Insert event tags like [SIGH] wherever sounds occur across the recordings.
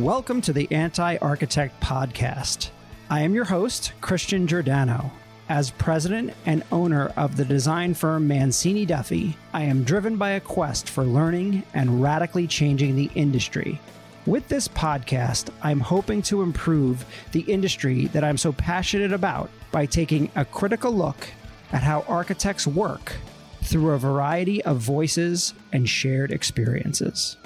Welcome to the Anti Architect Podcast. I am your host, Christian Giordano. As president and owner of the design firm Mancini Duffy, I am driven by a quest for learning and radically changing the industry. With this podcast, I'm hoping to improve the industry that I'm so passionate about by taking a critical look at how architects work through a variety of voices and shared experiences.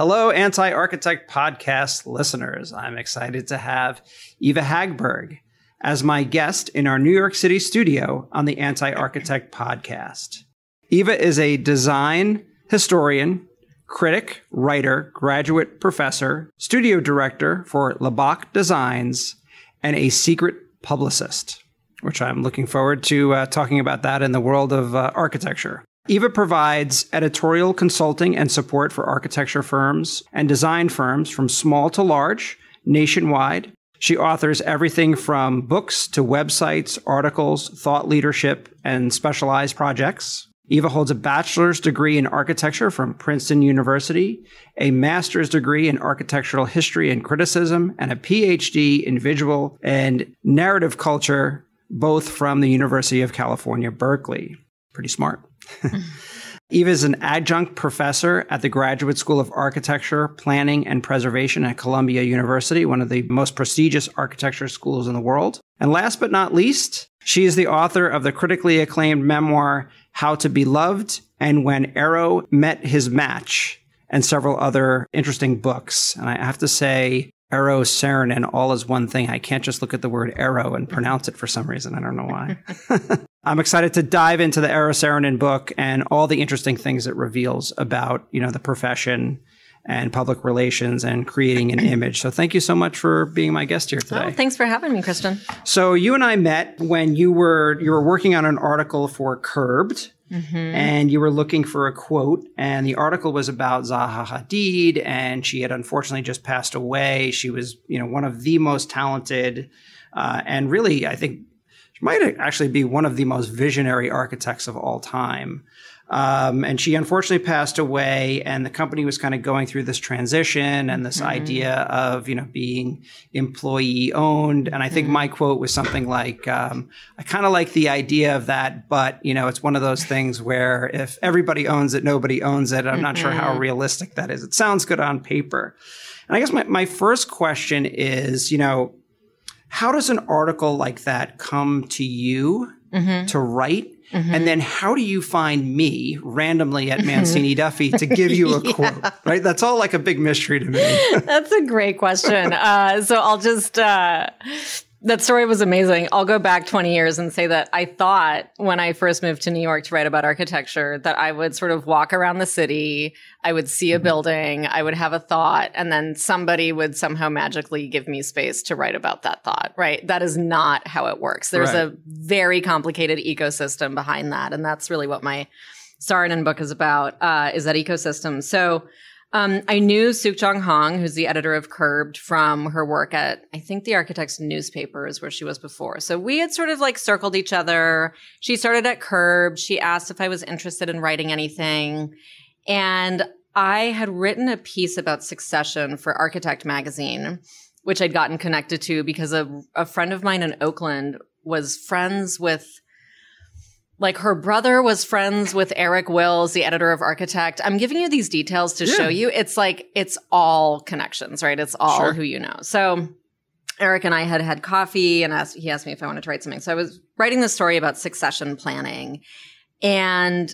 Hello, Anti Architect Podcast listeners. I'm excited to have Eva Hagberg as my guest in our New York City studio on the Anti Architect Podcast. Eva is a design historian, critic, writer, graduate professor, studio director for Loebach Designs, and a secret publicist, which I'm looking forward to uh, talking about that in the world of uh, architecture. Eva provides editorial consulting and support for architecture firms and design firms from small to large, nationwide. She authors everything from books to websites, articles, thought leadership, and specialized projects. Eva holds a bachelor's degree in architecture from Princeton University, a master's degree in architectural history and criticism, and a PhD in visual and narrative culture, both from the University of California, Berkeley. Pretty smart. [LAUGHS] Eva is an adjunct professor at the Graduate School of Architecture, Planning, and Preservation at Columbia University, one of the most prestigious architecture schools in the world. And last but not least, she is the author of the critically acclaimed memoir, How to Be Loved and When Arrow Met His Match, and several other interesting books. And I have to say, Eero and all is one thing. I can't just look at the word arrow and pronounce it for some reason. I don't know why. [LAUGHS] I'm excited to dive into the Eero Saarinen book and all the interesting things it reveals about, you know, the profession and public relations and creating an [CLEARS THROAT] image. So thank you so much for being my guest here today. Oh, thanks for having me, Christian. So you and I met when you were you were working on an article for Curbed. Mm-hmm. And you were looking for a quote, and the article was about Zaha Hadid, and she had unfortunately just passed away. She was, you know, one of the most talented, uh, and really, I think, she might actually be one of the most visionary architects of all time. Um, and she unfortunately passed away, and the company was kind of going through this transition and this mm-hmm. idea of you know being employee owned. And I think mm-hmm. my quote was something like, um, "I kind of like the idea of that, but you know it's one of those things where if everybody owns it, nobody owns it. I'm mm-hmm. not sure how mm-hmm. realistic that is. It sounds good on paper." And I guess my, my first question is, you know, how does an article like that come to you mm-hmm. to write? Mm-hmm. And then how do you find me randomly at Mancini Duffy to give you a [LAUGHS] yeah. quote? Right? That's all like a big mystery to me. [LAUGHS] That's a great question. Uh, so I'll just, uh, that story was amazing. I'll go back 20 years and say that I thought when I first moved to New York to write about architecture that I would sort of walk around the city, I would see a mm-hmm. building, I would have a thought, and then somebody would somehow magically give me space to write about that thought, right? That is not how it works. There's right. a very complicated ecosystem behind that. And that's really what my Saarinen book is about, uh, is that ecosystem. So, um, I knew Sook-Jong Hong, who's the editor of Curbed, from her work at, I think, the Architect's Newspapers, where she was before. So we had sort of like circled each other. She started at Curbed. She asked if I was interested in writing anything. And I had written a piece about succession for Architect magazine, which I'd gotten connected to because a, a friend of mine in Oakland was friends with like her brother was friends with Eric Wills, the editor of Architect. I'm giving you these details to yeah. show you. It's like, it's all connections, right? It's all sure. who you know. So Eric and I had had coffee and asked, he asked me if I wanted to write something. So I was writing this story about succession planning. And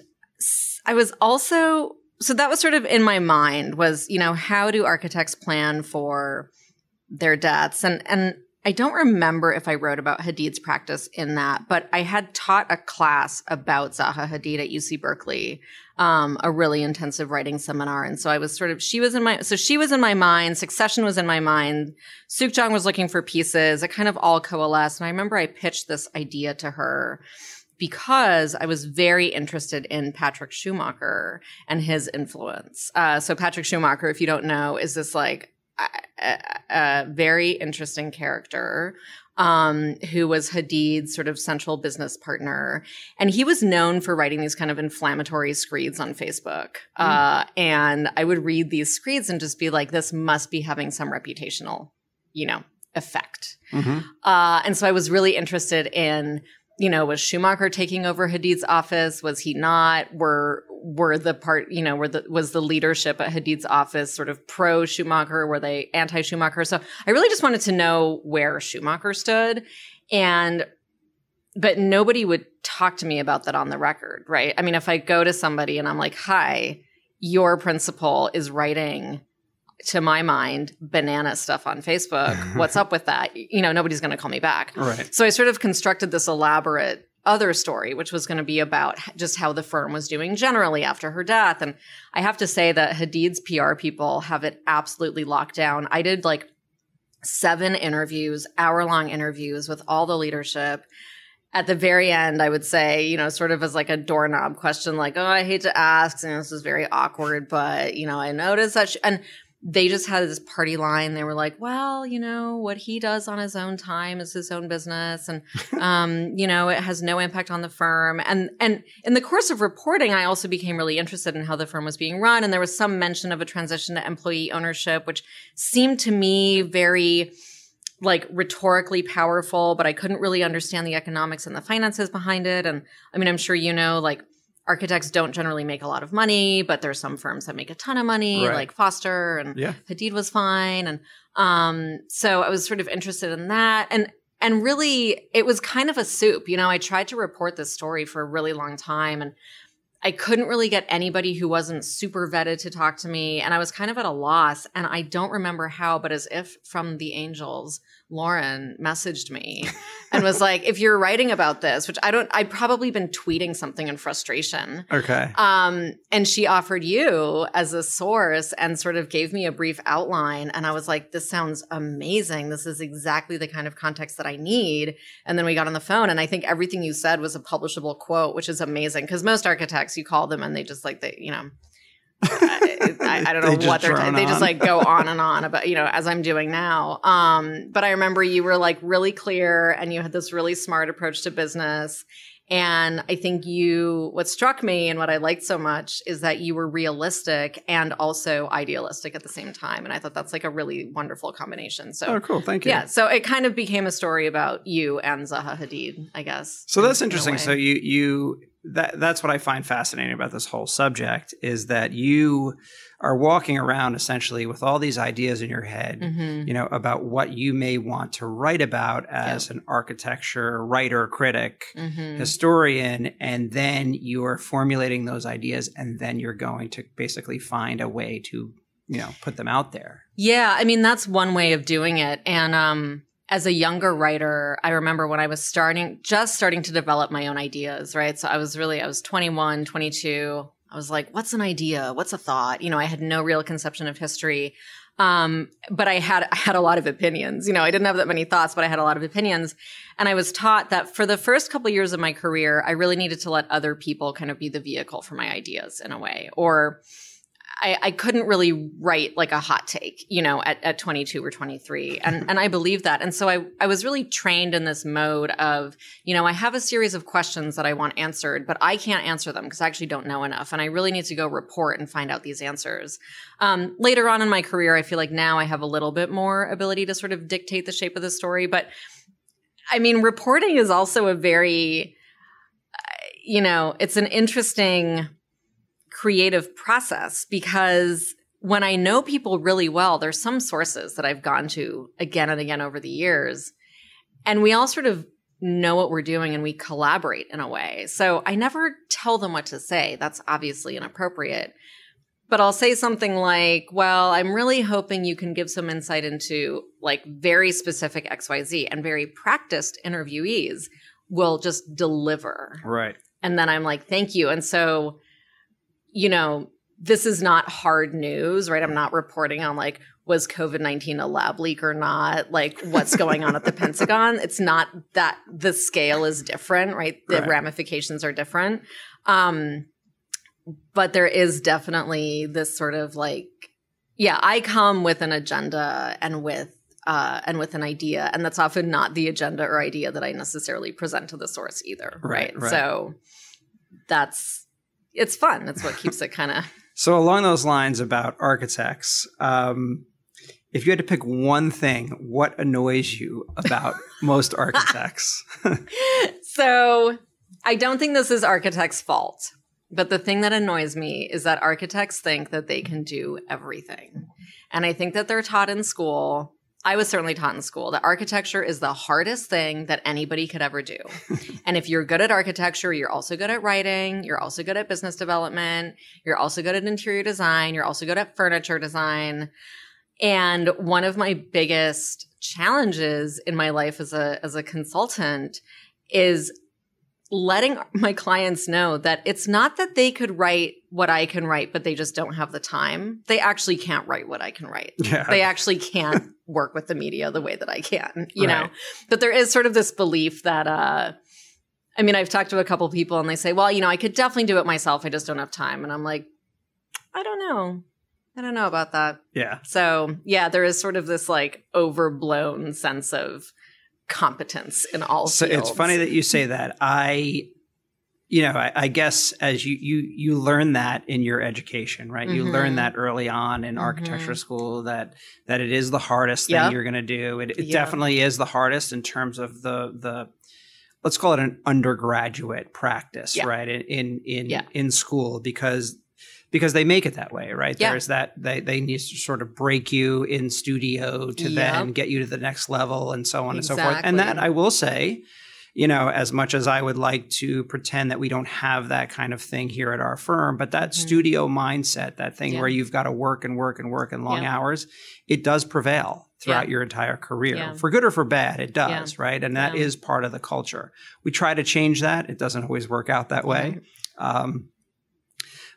I was also, so that was sort of in my mind was, you know, how do architects plan for their deaths? And, and I don't remember if I wrote about Hadid's practice in that, but I had taught a class about Zaha Hadid at UC Berkeley, um, a really intensive writing seminar. And so I was sort of, she was in my, so she was in my mind, Succession was in my mind, Sook-Jong was looking for pieces. It kind of all coalesced. And I remember I pitched this idea to her because I was very interested in Patrick Schumacher and his influence. Uh, so Patrick Schumacher, if you don't know, is this like a, a very interesting character um, who was Hadid's sort of central business partner. And he was known for writing these kind of inflammatory screeds on Facebook. Mm. Uh, and I would read these screeds and just be like, this must be having some reputational, you know, effect. Mm-hmm. Uh, and so I was really interested in you know, was Schumacher taking over Hadid's office? Was he not? Were were the part, you know, were the was the leadership at Hadid's office sort of pro Schumacher? Were they anti Schumacher? So I really just wanted to know where Schumacher stood, and but nobody would talk to me about that on the record, right? I mean, if I go to somebody and I'm like, "Hi, your principal is writing." to my mind, banana stuff on Facebook. [LAUGHS] What's up with that? You know, nobody's going to call me back. Right. So I sort of constructed this elaborate other story, which was going to be about just how the firm was doing generally after her death. And I have to say that Hadid's PR people have it absolutely locked down. I did like seven interviews, hour long interviews with all the leadership. At the very end, I would say, you know, sort of as like a doorknob question, like, oh, I hate to ask, and this is very awkward, but, you know, I noticed that. She, and they just had this party line. They were like, well, you know, what he does on his own time is his own business. And, [LAUGHS] um, you know, it has no impact on the firm. And, and in the course of reporting, I also became really interested in how the firm was being run. And there was some mention of a transition to employee ownership, which seemed to me very, like rhetorically powerful, but I couldn't really understand the economics and the finances behind it. And I mean, I'm sure you know, like architects don't generally make a lot of money, but there's some firms that make a ton of money, right. like Foster and yeah. Hadid was fine. And um, so I was sort of interested in that. And and really it was kind of a soup. You know, I tried to report this story for a really long time and I couldn't really get anybody who wasn't super vetted to talk to me. And I was kind of at a loss. And I don't remember how, but as if from the angels, Lauren messaged me and was like, if you're writing about this, which I don't, I'd probably been tweeting something in frustration. Okay. Um, and she offered you as a source and sort of gave me a brief outline. And I was like, this sounds amazing. This is exactly the kind of context that I need. And then we got on the phone and I think everything you said was a publishable quote, which is amazing because most architects, you call them and they just like, they, you know, I, I, don't know they what they're t- they just like go on and on about you know as I'm doing now. Um, but I remember you were like really clear and you had this really smart approach to business. And I think you, what struck me and what I liked so much is that you were realistic and also idealistic at the same time. And I thought that's like a really wonderful combination. So, oh, cool. Thank you. Yeah. So it kind of became a story about you and Zaha Hadid, I guess. So that's interesting. So you, you, that that's what I find fascinating about this whole subject is that you are walking around essentially with all these ideas in your head, mm-hmm. you know, about what you may want to write about as an architecture writer, critic, mm-hmm. historian, and then you are formulating those ideas and then you're going to basically find a way to, you know, put them out there. Yeah, I mean that's one way of doing it and um as a younger writer, I remember when I was starting, just starting to develop my own ideas, right? So I was really, I was 21, 22. I was like, what's an idea? What's a thought? You know, I had no real conception of history. Um, but I had, I had a lot of opinions. You know, I didn't have that many thoughts, but I had a lot of opinions. And I was taught that for the first couple years of my career, I really needed to let other people kind of be the vehicle for my ideas in a way, or, I, I, couldn't really write like a hot take, you know, at, at 22 or 23. And, and I believe that. And so I, I was really trained in this mode of, you know, I have a series of questions that I want answered, but I can't answer them because I actually don't know enough. And I really need to go report and find out these answers. Um, later on in my career, I feel like now I have a little bit more ability to sort of dictate the shape of the story. But I mean, reporting is also a very, you know, it's an interesting, creative process because when I know people really well, there's some sources that I've gone to again and again over the years, and we all sort of know what we're doing and we collaborate in a way. So I never tell them what to say. That's obviously inappropriate. But I'll say something like, well, I'm really hoping you can give some insight into like very specific XYZ and very practiced interviewees will just deliver. Right. And then I'm like, thank you. And so you know, this is not hard news, right? I'm not reporting on like, was COVID 19 a lab leak or not? Like, what's going on at the [LAUGHS] Pentagon? It's not that the scale is different, right? The right. ramifications are different. Um, but there is definitely this sort of like, yeah, I come with an agenda and with uh, and with an idea. And that's often not the agenda or idea that I necessarily present to the source either. Right, Right. right. So that's it's fun. That's what keeps it kind of. [LAUGHS] So along those lines about architects, um, if you had to pick one thing, what annoys you about [LAUGHS] most architects? [LAUGHS] so I don't think this is architects' fault. But the thing that annoys me is that architects think that they can do everything. And I think that they're taught in school. I was certainly taught in school that architecture is the hardest thing that anybody could ever do. [LAUGHS] and if you're good at architecture, you're also good at writing, you're also good at business development, you're also good at interior design, you're also good at furniture design. And one of my biggest challenges in my life as a as a consultant is letting my clients know that it's not that they could write what I can write, but they just don't have the time. They actually can't write what I can write. [LAUGHS] yeah. They actually can't [LAUGHS] work with the media the way that I can, you know? But there is sort of this belief that, uh, I mean, I've talked to a couple people and they say, well, you know, I could definitely do it myself. I just don't have time. And I'm like, I don't know. I don't know about that. yeah. So, yeah, there is sort of this like overblown sense of competence in all So fields. it's funny that you say that. I, you know, I, I guess as you you you learn that in your education, right? You learn Mhm. that early on in architecture Mhm. school that that it is the hardest thing Yep. you're going to do. It, it Yeah. definitely is the hardest in terms of the the let's call it an undergraduate practice, Yeah. right? In in in, Yeah. in school because because they make it that way, right? Yeah. There's that they they need to sort of break you in studio to Yep. then get you to the next level and so on and so forth. And that I will say, you know, as much as I would like to pretend that we don't have that kind of thing here at our firm, but that Mhm. studio mindset, that thing Yeah. where you've got to work and work and work in long Yeah. hours, it does prevail throughout Yeah. your entire career. For good or for bad, it does, right? And that is part of the culture. We try to change that. It doesn't always work out that way. Um,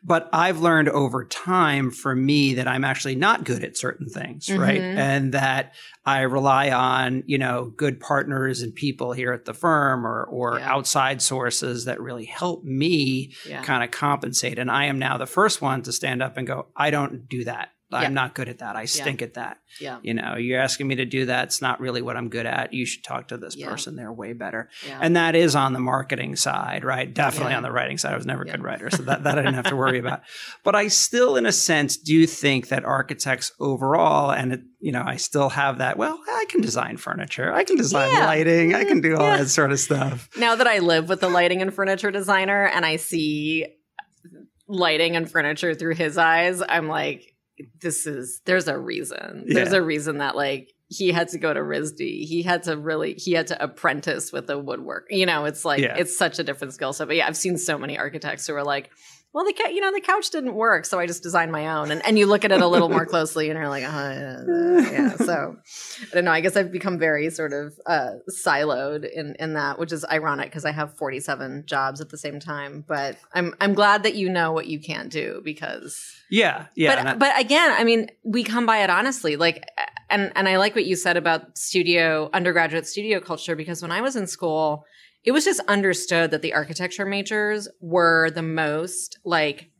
but I've learned over time for me that I'm actually not good at certain things, right? Mhm. And that I rely on, you know, good partners and people here at the firm or or Yeah. outside sources that really help me Yeah. kind of compensate. And I am now the first one to stand up and go, I don't do that. I'm Yeah. not good at that. I stink at that. Yeah. You know, you're asking me to do that. It's not really what I'm good at. You should talk to this Yeah. person. They're way better. Yeah. And that is on the marketing side, right? Definitely Yeah. on the writing side. I was never a Yeah. good writer, so that, that I didn't have to worry about. [LAUGHS] But I still, in a sense, do think that architects overall, and it, you know, I still have that. Well, I can design furniture. I can design Yeah. lighting. I can do all Yeah. that sort of stuff. [LAUGHS] now that I live with a lighting and furniture designer and I see lighting and furniture through his eyes, I'm like, this is there's a reason. There's a reason that like he had to go to RISD. He had to really he had to apprentice with the woodwork. You know, it's like Yeah. it's such a different skill set. But yeah, I've seen so many architects who are like, well, the you know the couch didn't work, so I just designed my own. And and you look at it a little more [LAUGHS] closely, and you're like, oh, yeah. So I don't know. I guess I've become very sort of uh, siloed in in that, which is ironic because I have 47 jobs at the same time. But I'm I'm glad that you know what you can't do because. Yeah, yeah. but but again, I mean, we come by it honestly. Like, and and I like what you said about studio undergraduate studio culture because when I was in school, it was just understood that the architecture majors were the most like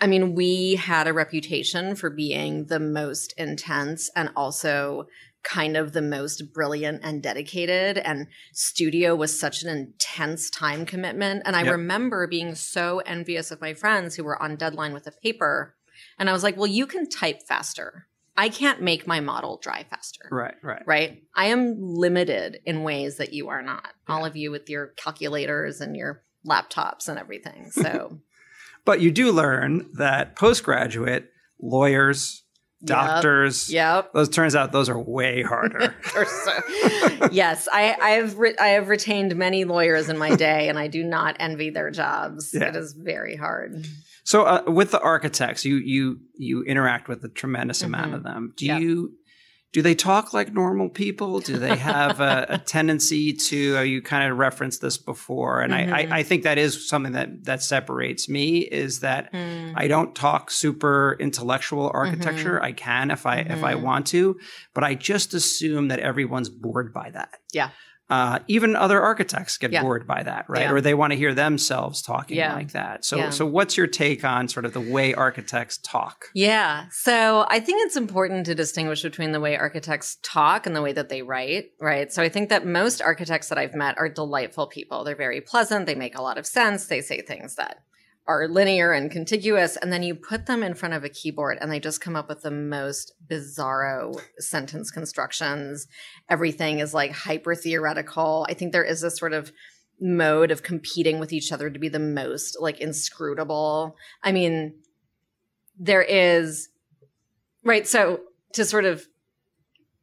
I mean, we had a reputation for being the most intense and also kind of the most brilliant and dedicated. And studio was such an intense time commitment. And I Yep. remember being so envious of my friends who were on deadline with a paper. And I was like, well, you can type faster. I can't make my model dry faster right, right. right? I am limited in ways that you are not. All of you with your calculators and your laptops and everything. [LAUGHS] So, But you do learn that postgraduate lawyers, doctors, yep. those turns out those are way harder. [LAUGHS] So- [LAUGHS] yes, I, I have re- I have retained many lawyers in my day, and I do not envy their jobs. Yeah. It is very hard. So uh, with the architects, you you you interact with a tremendous amount Mhm. of them. Do Yep. you do they talk like normal people? Do they have a, a [LAUGHS] tendency to? Uh, you kind of referenced this before, and Mhm. I, I I think that is something that that separates me is that Hmm. I don't talk super intellectual architecture. I can if I if I Mhm. want to, but I just assume that everyone's bored by that. Yeah. Uh, even other architects get Yeah. bored by that, right? Yeah. Or they want to hear themselves talking Yeah. like that. So, so what's your take on sort of the way architects talk? Yeah. So I think it's important to distinguish between the way architects talk and the way that they write, right? So I think that most architects that I've met are delightful people. They're very pleasant. They make a lot of sense. They say things that are linear and contiguous. And then you put them in front of a keyboard and they just come up with the most bizarro sentence constructions. Everything is like hyper theoretical. I think there is this sort of mode of competing with each other to be the most like inscrutable. I mean, there is right so to sort of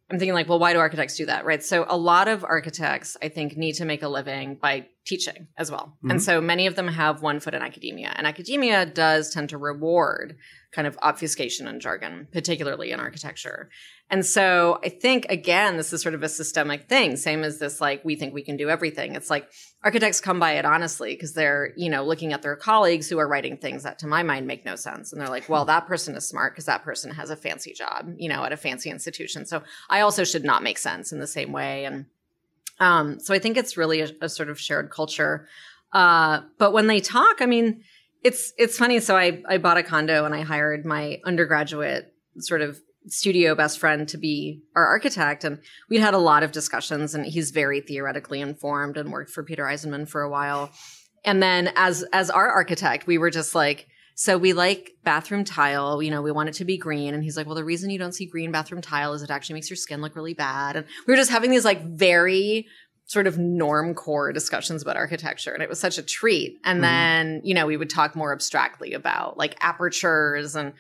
i'm thinking like well why do architects do that right so a lot of architects i think need to make a living by teaching as well. And Mhm. so many of them have one foot in academia and academia does tend to reward kind of obfuscation and jargon particularly in architecture. And so i think again this is sort of a systemic thing same as this like we think we can do everything. It's like architects come by it honestly because they're you know looking at their colleagues who are writing things that to my mind make no sense. And they're like well that person is smart because that person has a fancy job you know at a fancy institution. So i also should not make sense in the same way. And um, so i think it's really a, a sort of shared culture. Uh, but when they talk i mean it's it's funny. So i i bought a condo and i hired my undergraduate sort of studio best friend to be our architect. And we'd had a lot of discussions and he's very theoretically informed and worked for peter eisenman for a while. And then as as our architect we were just like so we like bathroom tile you know we want it to be green. And he's like well the reason you don't see green bathroom tile is it actually makes your skin look really bad. And we were just having these like very sort of norm core discussions about architecture. And it was such a treat. And Mhm. then you know we would talk more abstractly about like apertures and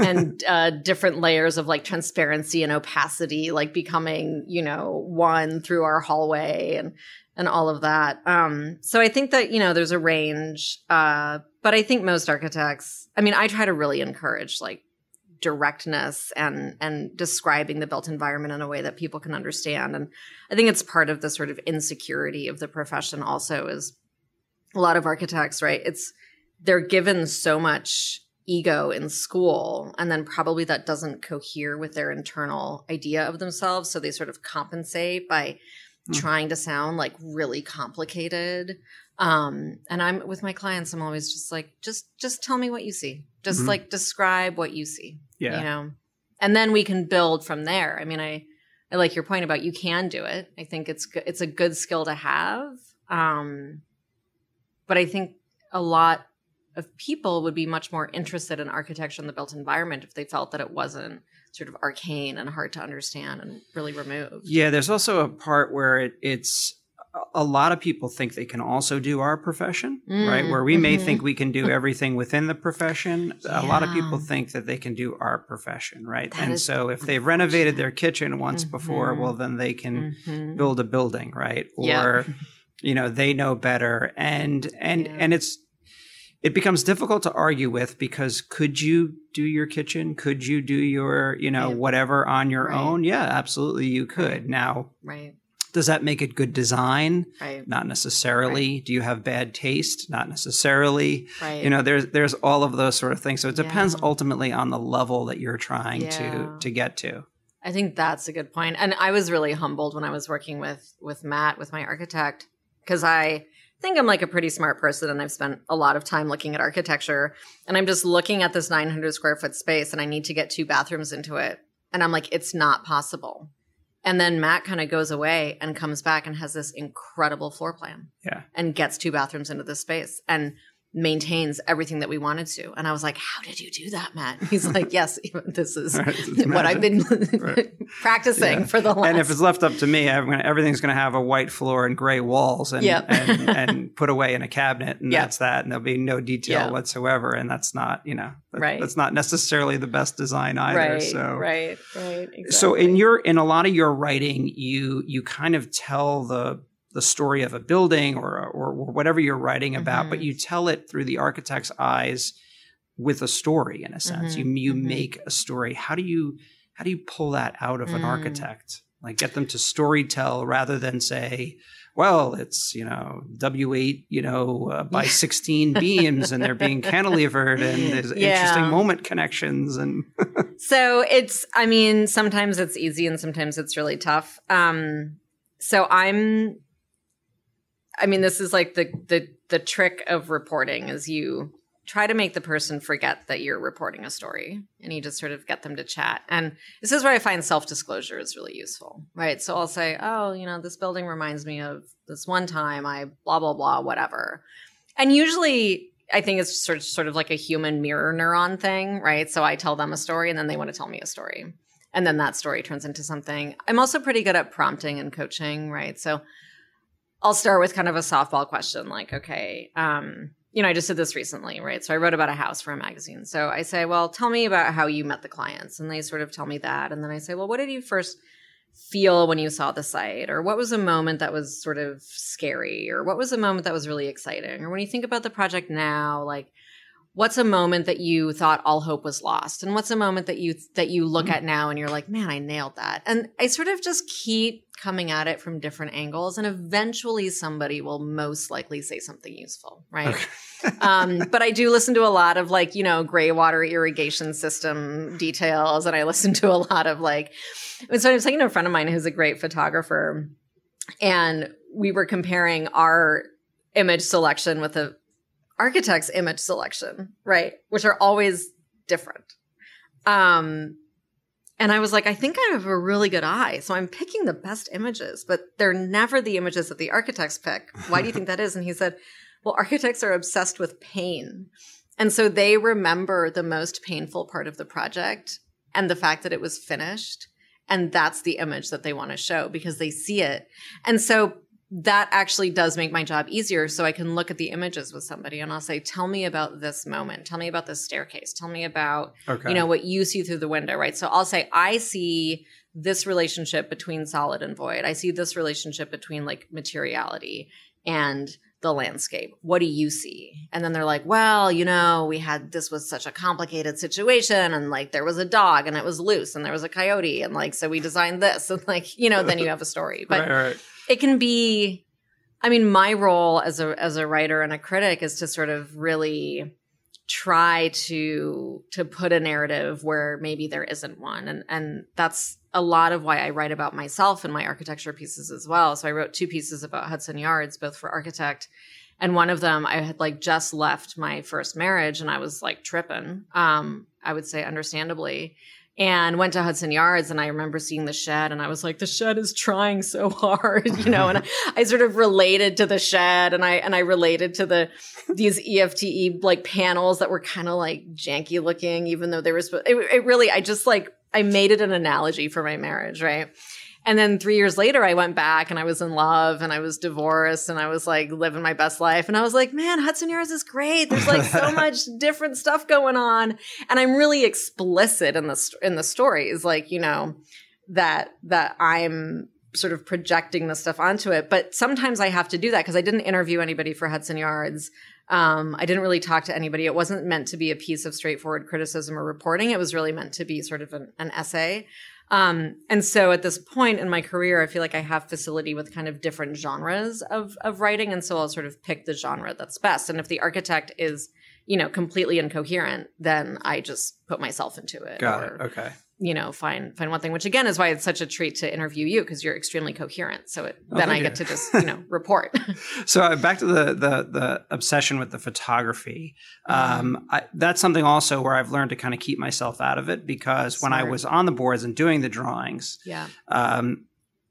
and [LAUGHS] uh, different layers of like transparency and opacity like becoming you know one through our hallway. And and all of that. Um so i think that you know there's a range uh but i think most architects i mean i try to really encourage like directness and and describing the built environment in a way that people can understand. And i think it's part of the sort of insecurity of the profession also is a lot of architects right it's they're given so much ego in school and then probably that doesn't cohere with their internal idea of themselves. So they sort of compensate by Hmm. trying to sound like really complicated um and i'm with my clients i'm always just like just just tell me what you see just Mhm. like describe what you see Yeah. you know and then we can build from there i mean i i like your point about you can do it i think it's it's a good skill to have um but i think a lot of people would be much more interested in architecture and the built environment if they felt that it wasn't sort of arcane and hard to understand and really removed Yeah, there's also a part where it, it's a lot of people think they can also do our profession, right? Mm, Where we may mhm. think we can do [LAUGHS] everything within the profession. A lot of people think that they can do our profession, right? That and so if they've renovated their kitchen once before, Mhm. well, then they can Mhm. build a building, right? Yeah. Or [LAUGHS] you know, they know better, and and Yeah. and it's it becomes difficult to argue with because could you do your kitchen? Could you do your you know Yeah. whatever on your Right. own? Yeah, absolutely, you could. Now, right does that make it good design? right Not necessarily. Do you have bad taste? Not necessarily. right You know, there's there's all of those sort of things. So it depends Yeah. ultimately on the level that you're trying Yeah. to to get to. I think that's a good point. And I was really humbled when I was working with with Matt, with my architect, because I think I'm like a pretty smart person and I've spent a lot of time looking at architecture. And I'm just looking at this 900 square foot space and I need to get two bathrooms into it. And I'm like, it's not possible. And then Matt kind of goes away and comes back and has this incredible floor plan. Yeah. And gets two bathrooms into this space. And maintains everything that we wanted to. And I was like, How did you do that, Matt? [LAUGHS] He's like, Yes, [LAUGHS] this is [LAUGHS] Right, what I've been Right. practicing Yeah. for the last. And if it's left up to me, I'm gonna, everything's going to have a white floor and gray walls, and Yep. and, and put away in a cabinet, and Yep. that's that. And there'll be no detail Yeah. whatsoever, and that's not you know that- Right. that's not necessarily the best design either. right, so right, right. Exactly. so in your in a lot of your writing, you you kind of tell the the story of a building or or, or whatever you're writing about, but Mhm. you tell it through the architect's eyes with a story in a sense. Mhm, You you mhm. make a story. How do you how do you pull that out of an Mm. architect? Like get them to story tell rather than say, well, it's you know W eight you know uh, [LAUGHS] by sixteen beams and they're being cantilevered and [LAUGHS] there's Yeah. interesting moment connections and [LAUGHS] So it's, I mean, sometimes it's easy and sometimes it's really tough. Um, so I'm I mean, this is like the the the trick of reporting is you try to make the person forget that you're reporting a story and you just sort of get them to chat. And this is where I find self disclosure is really useful, right? So I'll say, oh, you know, this building reminds me of this one time I blah, blah, blah, whatever. And usually I think it's sort of, sort of like a human mirror neuron thing, right? So I tell them a story and then they want to tell me a story. And then that story turns into something. I'm also pretty good at prompting and coaching, right? So I'll start with kind of a softball question like, okay, um, you know, I just did this recently, right? So I wrote about a house for a magazine. So I say, well, tell me about how you met the clients. And they sort of tell me that. And then I say, well, what did you first feel when you saw the site? Or what was a moment that was sort of scary? Or what was a moment that was really exciting? Or when you think about the project now, like, what's a moment that you thought all hope was lost and what's a moment that you that you look mm-hmm. at now and you're like man i nailed that and i sort of just keep coming at it from different angles and eventually somebody will most likely say something useful right okay. [LAUGHS] um, but i do listen to a lot of like you know gray water irrigation system details and i listen to a lot of like so i was talking to a friend of mine who's a great photographer and we were comparing our image selection with a architect's image selection, right? Which are always different. Um, and I was like, I think I have a really good eye. So I'm picking the best images, but they're never the images that the architects pick. Why do you think [LAUGHS] that is? And he said, well, architects are obsessed with pain. And so they remember the most painful part of the project and the fact that it was finished. And that's the image that they want to show because they see it. And so that actually does make my job easier so I can look at the images with somebody and I'll say, tell me about this moment. Tell me about this staircase. Tell me about, okay. you know, what you see through the window, right? So I'll say, I see this relationship between solid and void. I see this relationship between like materiality and the landscape. What do you see? And then they're like, well, you know, we had this was such a complicated situation and like there was a dog and it was loose and there was a coyote and like so we designed this [LAUGHS] and like, you know, then you have a story. But right, right it can be I mean, my role as a as a writer and a critic is to sort of really try to to put a narrative where maybe there isn't one. And and that's a lot of why I write about myself in my architecture pieces as well. So I wrote two pieces about Hudson Yards, both for architect. And one of them I had like just left my first marriage and I was like tripping. Um, I would say understandably and went to Hudson Yards. And I remember seeing the shed and I was like, the shed is trying so [LAUGHS] hard, you know, and I, [LAUGHS] I, sort of related to the shed and I, and I related to the, these ETFE like panels that were kind of like janky looking, even though they were, it, it really, I just like, I made it an analogy for my marriage, right? And then three years later, I went back and I was in love and I was divorced and I was like living my best life. And I was like, man, Hudson Yards is great. There's like so [LAUGHS] much different stuff going on. And I'm really explicit in the, in the stories, like, you know, that, that I'm sort of projecting the stuff onto it. But sometimes I have to do that because I didn't interview anybody for Hudson Yards. Um, I didn't really talk to anybody. It wasn't meant to be a piece of straightforward criticism or reporting. It was really meant to be sort of an, an essay. Um, and so at this point in my career, I feel like I have facility with kind of different genres of, of writing. And so I'll sort of pick the genre that's best. And if the architect is, you know, completely incoherent, then I just put myself into it. Got or, it. Okay you know find find one thing which again is why it's such a treat to interview you because you're extremely coherent so it, oh, then i get to just you know [LAUGHS] report so uh, back to the, the the obsession with the photography um, mm-hmm. I, that's something also where i've learned to kind of keep myself out of it because Smart. when i was on the boards and doing the drawings yeah um,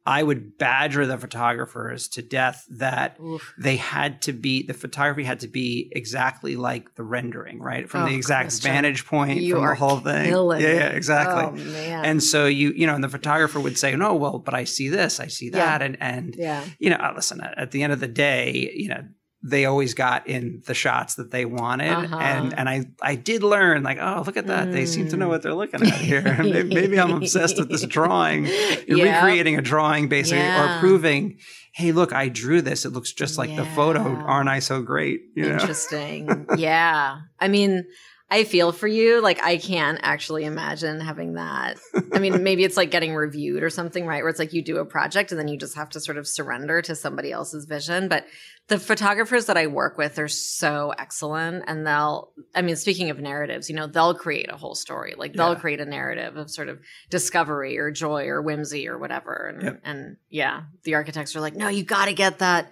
I would badger the photographers to death that Oof. they had to be the photography had to be exactly like the rendering, right? From oh, the exact Christian. vantage point you from the whole thing. Yeah, yeah, exactly. Oh, and so you, you know, and the photographer would say, "No, well, but I see this, I see that," yeah. and and yeah. you know, uh, listen. At the end of the day, you know, they always got in the shots that they wanted. Uh-huh. and and I I did learn like oh look at that. Mm. they seem to know what they're looking at here. [LAUGHS] Maybe I'm obsessed with this drawing. You're recreating a drawing basically yeah. or proving hey look I drew this. It looks just like yeah. the photo. Aren't I so great? You interesting. Yeah. I mean I feel for you. Like I can't actually imagine having that. I mean, [LAUGHS] maybe it's like getting reviewed or something, right? Where it's like you do a project and then you just have to sort of surrender to somebody else's vision. But the photographers that I work with are so excellent and they'll I mean, speaking of narratives, you know, they'll create a whole story. Like they'll yeah. create a narrative of sort of discovery or joy or whimsy or whatever. And yep. and yeah, the architects are like, no, you gotta get that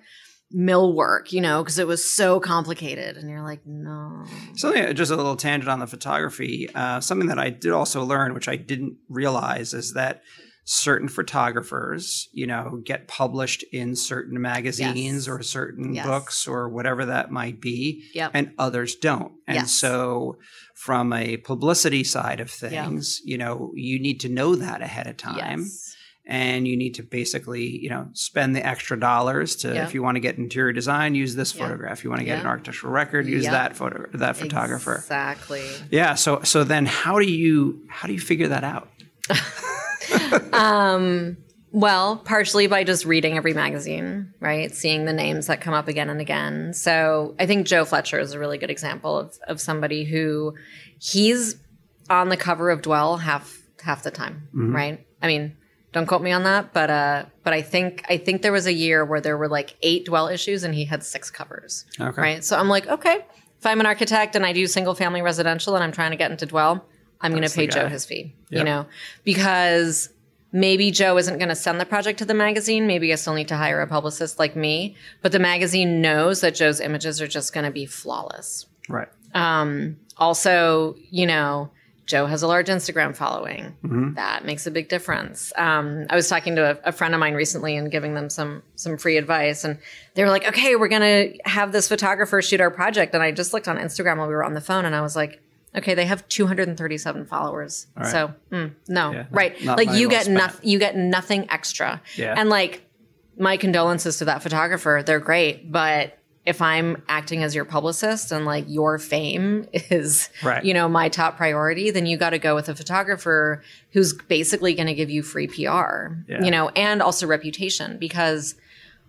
millwork, you know, because it was so complicated. And you're like, no. Something, just a little tangent on the photography. Uh, something that I did also learn, which I didn't realize, is that certain photographers, you know, get published in certain magazines Yes. or certain Yes. books or whatever that might be, Yep. and others don't. And Yes. so, from a publicity side of things, you know, you need to know that ahead of time Yes. And you need to basically you know spend the extra dollars to Yeah. if you want to get interior design use this Yeah. photograph you want to get Yeah. an architectural record use that photo that photographer Exactly. yeah so so then how do you how do you figure that out [LAUGHS] Um, well, partially by just reading every magazine, right? Seeing the names that come up again and again. So I think Joe Fletcher is a really good example of, of somebody who he's on the cover of Dwell half half the time, right? I mean, don't quote me on that, but uh, but I think I think there was a year where there were like eight Dwell issues and he had six covers, Okay. right? So I'm like, okay, if I'm an architect and I do single family residential and I'm trying to get into Dwell, I'm going to pay Joe his fee, Yep. you know, because maybe Joe isn't going to send the project to the magazine. Maybe I still need to hire a publicist like me, but the magazine knows that Joe's images are just going to be flawless. right Um, also, you know, Joe has a large Instagram following. Mm-hmm. That makes a big difference. Um, I was talking to a, a friend of mine recently and giving them some some free advice, and they were like, "Okay, we're gonna have this photographer shoot our project." And I just looked on Instagram while we were on the phone, and I was like, "Okay, they have 237 followers. right. So mm, no, Yeah, right? like you get nothing. You get nothing extra. Yeah. And like, my condolences to that photographer. They're great, but if I'm acting as your publicist and like your fame [LAUGHS] is, Right. you know, my top priority, then you got to go with a photographer who's basically going to give you free PR, Yeah. you know, and also reputation because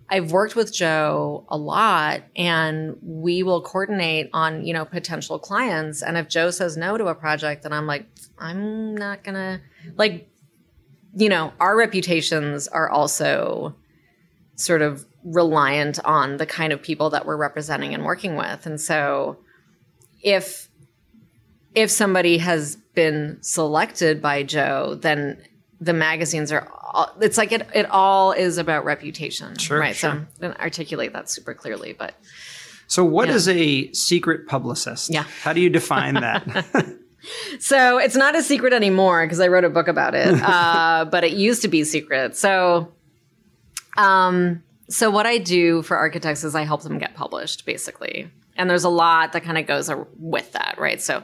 I've worked with Joe a lot and we will coordinate on, you know, potential clients. And if Joe says no to a project, then I'm like, I'm not going to, like, you know, our reputations are also sort of reliant on the kind of people that we're representing and working with. And so if if somebody has been selected by Joe, then the magazines are all, it's like it it all is about reputation. Sure, right. So sure. I didn't articulate that super clearly, but so what Yeah. is a secret publicist Yeah. how do you define that [LAUGHS] [LAUGHS] So it's not a secret anymore because I wrote a book about it. [LAUGHS] uh, but it used to be secret. So, um, so what I do for architects is I help them get published, basically. And there's a lot that kind of goes with that, right? So,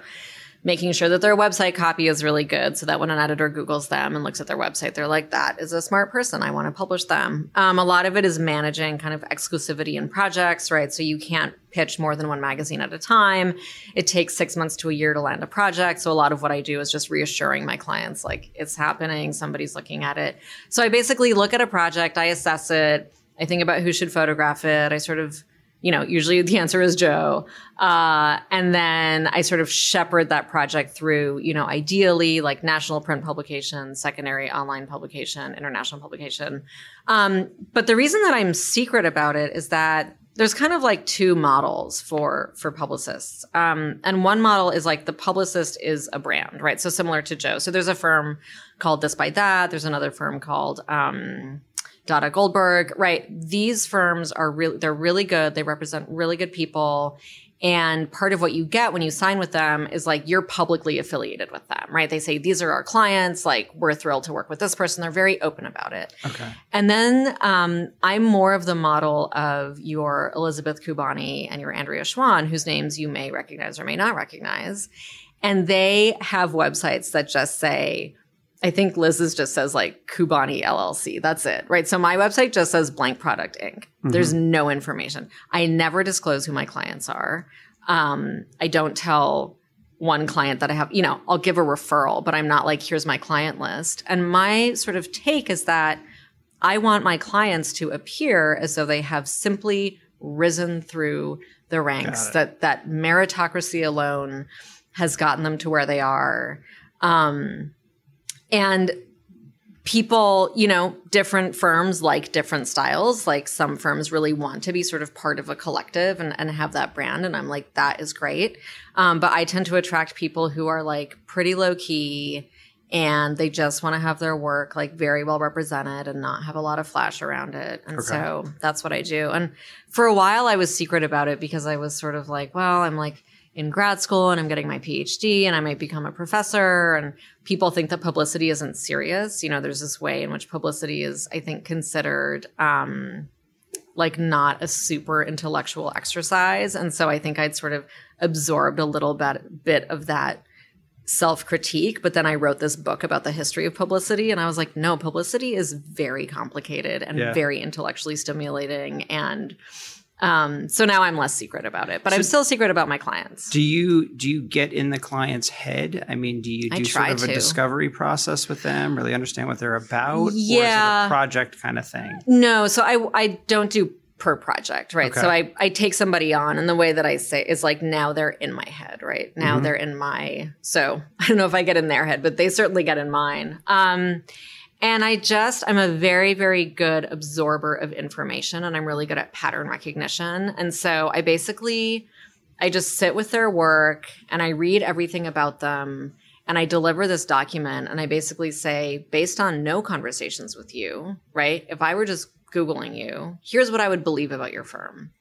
making sure that their website copy is really good, so that when an editor Googles them and looks at their website, they're like, "That is a smart person. I want to publish them." Um, a lot of it is managing kind of exclusivity in projects, right? So you can't pitch more than one magazine at a time. It takes six months to a year to land a project. So a lot of what I do is just reassuring my clients, like it's happening, somebody's looking at it. So I basically look at a project, I assess it, I think about who should photograph it, I sort of you know, usually the answer is Joe. Uh, and then I sort of shepherd that project through, you know, ideally like national print publication, secondary online publication, international publication. Um, but the reason that I'm secret about it is that there's kind of like two models for for publicists. Um, and one model is like the publicist is a brand right? So similar to joe. So there's a firm called this by that. There's another firm called um, Dada Goldberg, right? These firms are really, they're really good. They represent really good people. And part of what you get when you sign with them is like you're publicly affiliated with them, right? They say, these are our clients. Like, we're thrilled to work with this person. They're very open about it. okay And then um, I'm more of the model of your Elizabeth Kubany and your Andrea Schwan, whose names you may recognize or may not recognize. And they have websites that just say, I think Liz's just says like Kubany LLC. That's it, right? So my website just says blank product Inc. There's no information. I never disclose who my clients are. Um, I don't tell one client that I have, you know, I'll give a referral, but I'm not like, here's my client list. And my sort of take is that I want my clients to appear as though they have simply risen through the ranks, that that meritocracy alone has gotten them to where they are. Um, and people, you know, different firms like different styles. Like some firms really want to be sort of part of a collective and, and have that brand. And I'm like, that is great. Um, but I tend to attract people who are like pretty low key and they just want to have their work like very well represented and not have a lot of flash around it. And Okay. so that's what I do. And for a while I was secret about it because I was sort of like, well, I'm like in grad school and I'm getting my PhD and I might become a professor and people think that publicity isn't serious. You know, there's this way in which publicity is I think considered um like not a super intellectual exercise. And so I think I'd sort of absorbed a little bit, bit of that self critique. But then I wrote this book about the history of publicity. And I was like, no, publicity is very complicated and Yeah. very intellectually stimulating. And um, so now I'm less secret about it, but I'm still secret about my clients. Do you do you get in the client's head? I mean, do you do sort of a discovery process with them? Really understand what they're about? Or is it Yeah. a project kind of thing? No, so I I don't do per project, right? Okay. So I I take somebody on and the way that I say is like now they're in my head, right? Now Mhm. they're in my so [LAUGHS] I don't know if I get in their head, but they certainly get in mine. Um and I just I'm a very very good absorber of information and I'm really good at pattern recognition. And so I basically I just sit with their work and I read everything about them and I deliver this document and I basically say, based on no conversations with you, right? If I were just Googling you, here's what I would believe about your firm.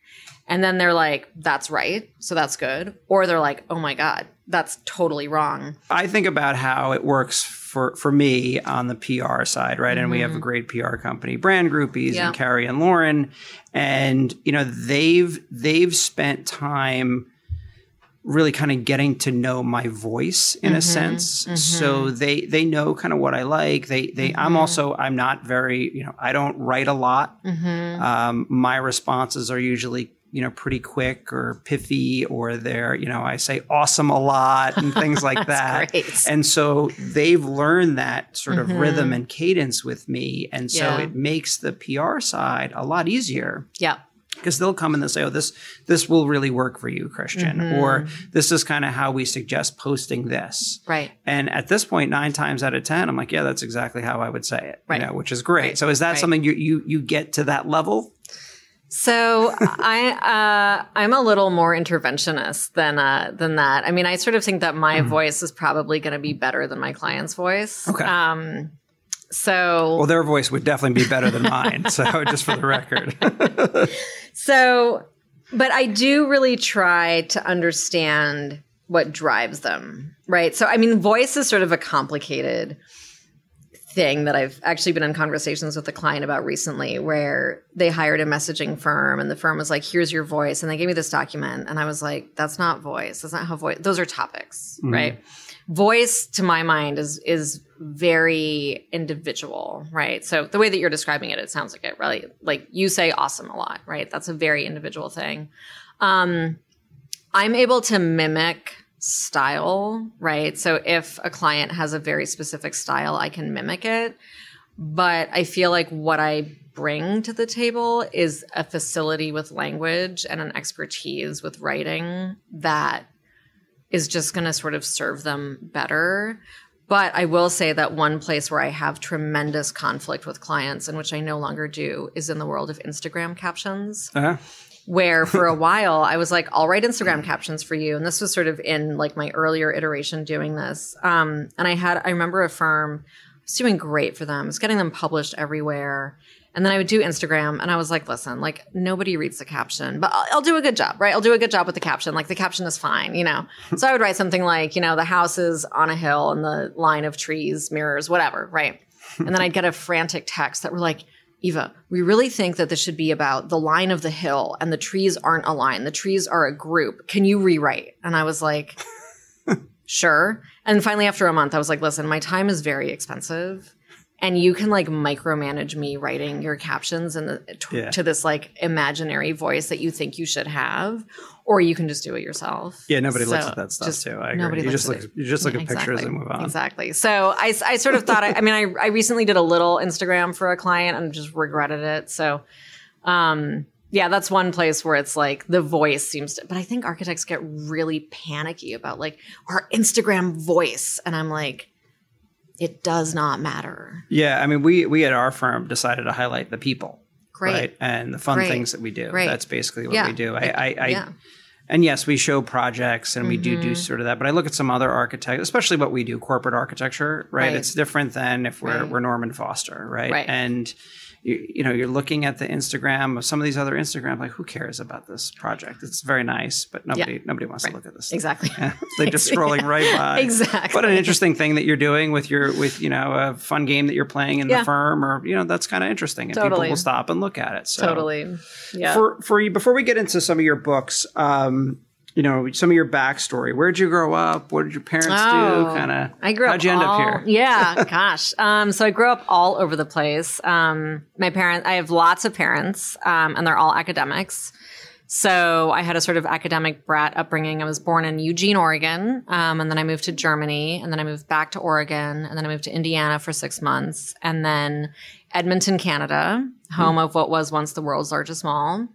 And then they're like, that's right. So that's good. Or they're like, oh my God, that's totally wrong. I think about how it works for for me on the PR side, right? And we have a great PR company, Brand Groupies, Mm-hmm. Yeah. and Carrie and Lauren, and you know they've they've spent time really kind of getting to know my voice in a sense so they they know kind of what i like they they i'm also i'm not very you know i don't write a lot um, my responses are usually you know pretty quick or pithy or they're you know i say awesome a lot and things like [LAUGHS] that great. and so they've learned that sort of rhythm and cadence with me and so Yeah. it makes the pr side a lot easier Yeah. because they'll come and they'll say, "Oh, this this will really work for you, Christian," Mm-hmm. or "This is kind of how we suggest posting this." Right. And at this point, nine times out of ten, I'm like, "Yeah, that's exactly how I would say it," Right. you know, which is great. Right. So, is that Right. something you you you get to that level? So I uh, I'm a little more interventionist than uh, than that. I mean, I sort of think that my voice is probably going to be better than my client's voice. Okay. Um, so Well, their voice would definitely be better than mine. So, [LAUGHS] just for the record, [LAUGHS] So, but I do really try to understand what drives them, right? So, I mean, voice is sort of a complicated thing that I've actually been in conversations with a client about recently where they hired a messaging firm and the firm was like, here's your voice. And they gave me this document. And I was like, that's not voice. That's not how voice, those are topics, right? Voice to my mind is, is very individual, right? So the way that you're describing it, it sounds like it, right? Like you say awesome a lot, right? That's a very individual thing. Um, I'm able to mimic style, right? So if a client has a very specific style, I can mimic it. But I feel like what I bring to the table is a facility with language and an expertise with writing that is just going to sort of serve them better. But I will say that one place where I have tremendous conflict with clients, and which I no longer do, is in the world of Instagram captions uh, where for a [LAUGHS] while I was like, I'll write Instagram captions for you. And this was sort of in like my earlier iteration doing this. Um, and I had, I remember a firm I was doing great for them. I was getting them published everywhere. And then I would do Instagram and I was like, listen, like nobody reads the caption, but I'll, I'll do a good job, right? I'll do a good job with the caption. Like the caption is fine, you know? so I would write something like, you know, the house is on a hill and the line of trees mirrors, whatever, right? and then I'd get a frantic text that were like, Eva, we really think that this should be about the line of the hill and the trees aren't a line. The trees are a group. Can you rewrite? And I was like, [LAUGHS] sure. And finally, after a month, I was like, listen, my time is very expensive. And you can like micromanage me writing your captions and to, Yeah. to this like imaginary voice that you think you should have, or you can just do it yourself. yeah, nobody looks at that stuff just too. I agree. nobody You just look it. you just look Yeah, at pictures exactly. and move on. Exactly. So I, I sort of thought, I, I mean, I, I recently did a little Instagram for a client and just regretted it. So, um, yeah, that's one place where it's like the voice seems to, but I think architects get really panicky about like our Instagram voice. And I'm like, it does not matter. Yeah, I mean, we we at our firm decided to highlight the people, Great. right, and the fun Great. things that we do. Great. That's basically what Yeah. we do. I, I, I yeah. and yes, we show projects and we do Mm-hmm. do sort of that. But I look at some other architects, especially what we do, corporate architecture, right? Right. It's different than if we're Right. we're Norman Foster, right? Right. And you, you know, you're looking at the Instagram of some of these other Instagram, like who cares about this project? It's very nice, but nobody nobody wants to look at this. Exactly. [LAUGHS] They're just scrolling right by. [LAUGHS] Exactly. What an interesting thing that you're doing with your with you know a fun game that you're playing in Yeah. the firm, or you know that's kind of interesting, and Totally. people will stop and look at it. So Totally. Yeah. for for you before we get into some of your books um you know some of your backstory where'd you grow up what did your parents do kind of Oh, I grew up. how'd you end all, up here [LAUGHS] Yeah, [LAUGHS] gosh. Um, so I grew up all over the place. Um, my parents, I have lots of parents, um, and they're all academics. So I had a sort of academic brat upbringing. I was born in Eugene, Oregon, um, and then I moved to Germany, and then I moved back to Oregon, and then I moved to Indiana for six months, and then Edmonton, Canada, home of what was once the world's largest mall.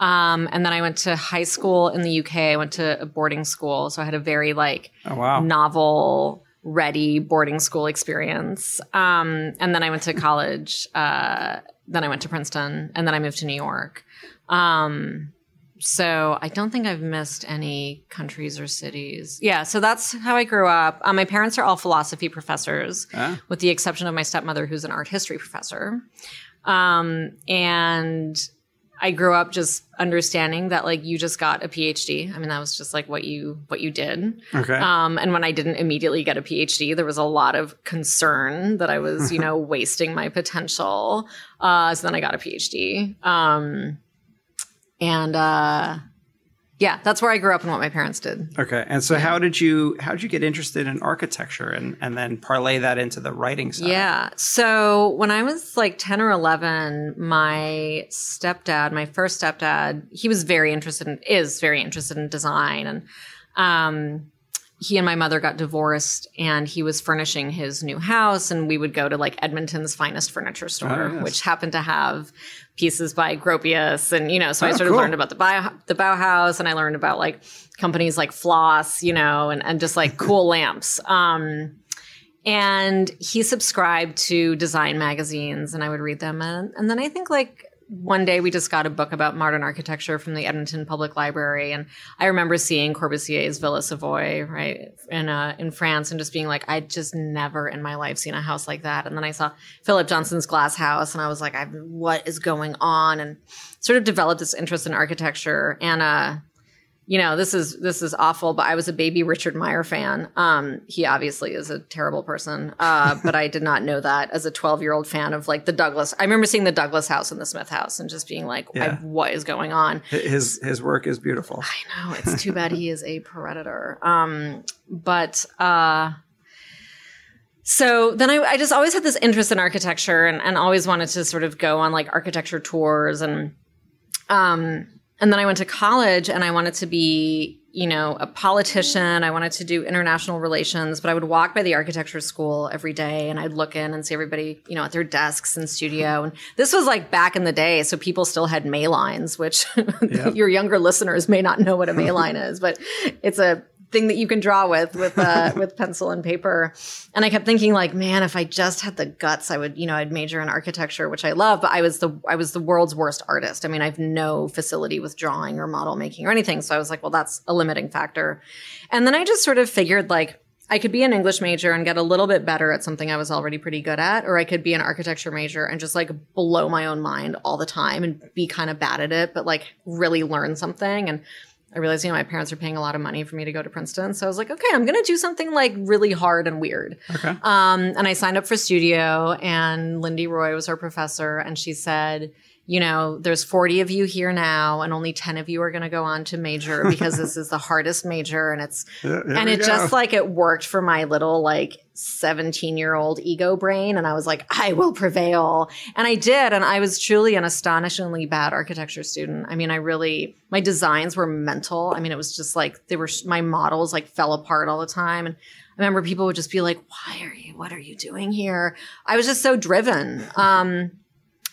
Um, and then I went to high school in the UK. I went to a boarding school, so I had a very like oh wow novel ready boarding school experience. Um, and then I went to college. Uh, then I went to Princeton, and then I moved to New York. Um, so I don't think I've missed any countries or cities. Yeah, so that's how I grew up. Um, my parents are all philosophy professors, Ah. with the exception of my stepmother, who's an art history professor. Um, and I grew up just understanding that like you just got a PhD. I mean, that was just like what you what you did. okay Um, and when I didn't immediately get a PhD, there was a lot of concern that I was, you [LAUGHS] know, wasting my potential. Uh, so then I got a PhD. Um, and uh, yeah, that's where I grew up and what my parents did. okay and so how did you how did you get interested in architecture and and then parlay that into the writing side Yeah. So when I was like 10 or 11, my stepdad, my first stepdad, he was very interested in, is very interested in design. And, um, he and my mother got divorced and he was furnishing his new house and we would go to like Edmonton's finest furniture store, Oh, yes. which happened to have pieces by Gropius. And, you know, so I Oh, sort of cool. learned about the, Bau- the Bauhaus and I learned about like companies like Flos, you know, and, and just like cool [LAUGHS] lamps. Um, and he subscribed to design magazines and I would read them. And, and then I think like one day we just got a book about modern architecture from the Edmonton Public Library. And I remember seeing Corbusier's Villa Savoye, right, in, uh, in France and just being like, I'd just never in my life seen a house like that. And then I saw Philip Johnson's glass house and I was like, I, what is going on? And sort of developed this interest in architecture. And, uh, you know, this is this is awful, but I was a baby Richard Meier fan. Um, he obviously is a terrible person, uh, but I did not know that as a 12 year old fan of like the Douglas. I remember seeing the Douglas House and the Smith House and just being like, Yeah. "What is going on?" his his work is beautiful I know it's too bad he is a predator. Um, but uh, so then I, I just always had this interest in architecture and, and always wanted to sort of go on like architecture tours and um, and then I went to college and I wanted to be, you know, a politician. I wanted to do international relations, but I would walk by the architecture school every day and I'd look in and see everybody, you know, at their desks and studio. And this was like back in the day. So people still had Maylines, which [LAUGHS] Yeah. your younger listeners may not know what a [LAUGHS] Mayline is, but it's a thing that you can draw with with uh, [LAUGHS] with pencil and paper. And I kept thinking like, man, if I just had the guts, I would, you know, I'd major in architecture, which I love, but I was the I was the world's worst artist. I mean, I have no facility with drawing or model making or anything. So I was like, well, that's a limiting factor. And then I just sort of figured like I could be an English major and get a little bit better at something I was already pretty good at, or I could be an architecture major and just like blow my own mind all the time and be kind of bad at it, but like really learn something. And I realized, you know, my parents are paying a lot of money for me to go to Princeton. So I was like, okay, I'm going to do something like really hard and weird. okay Um, and I signed up for studio, and Lindy Roy was our professor, and she said, you know, there's 40 of you here now, and only 10 of you are going to go on to major [LAUGHS] because this is the hardest major, and it's there and it go. just like it worked for my little like 17 year old ego brain and i was like i will prevail. And i did and i was truly an astonishingly bad architecture student. I mean i really my designs were mental. I mean it was just like they were my models like fell apart all the time. And i remember people would just be like why are you what are you doing here? I was just so driven. Um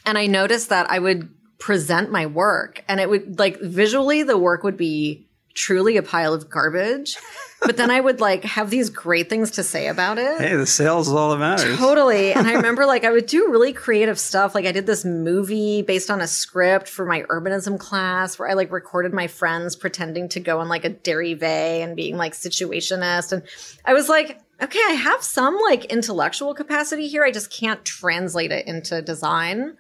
and I noticed that I would present my work and it would like visually the work would be truly a pile of garbage. But then I would like have these great things to say about it. Hey, the sales is all that matters. Totally. And I [LAUGHS] remember like I would do really creative stuff. Like I did this movie based on a script for my urbanism class where I like recorded my friends pretending to go on like a derive and being like situationist. And I was like, okay, I have some like intellectual capacity here. I just can't translate it into design.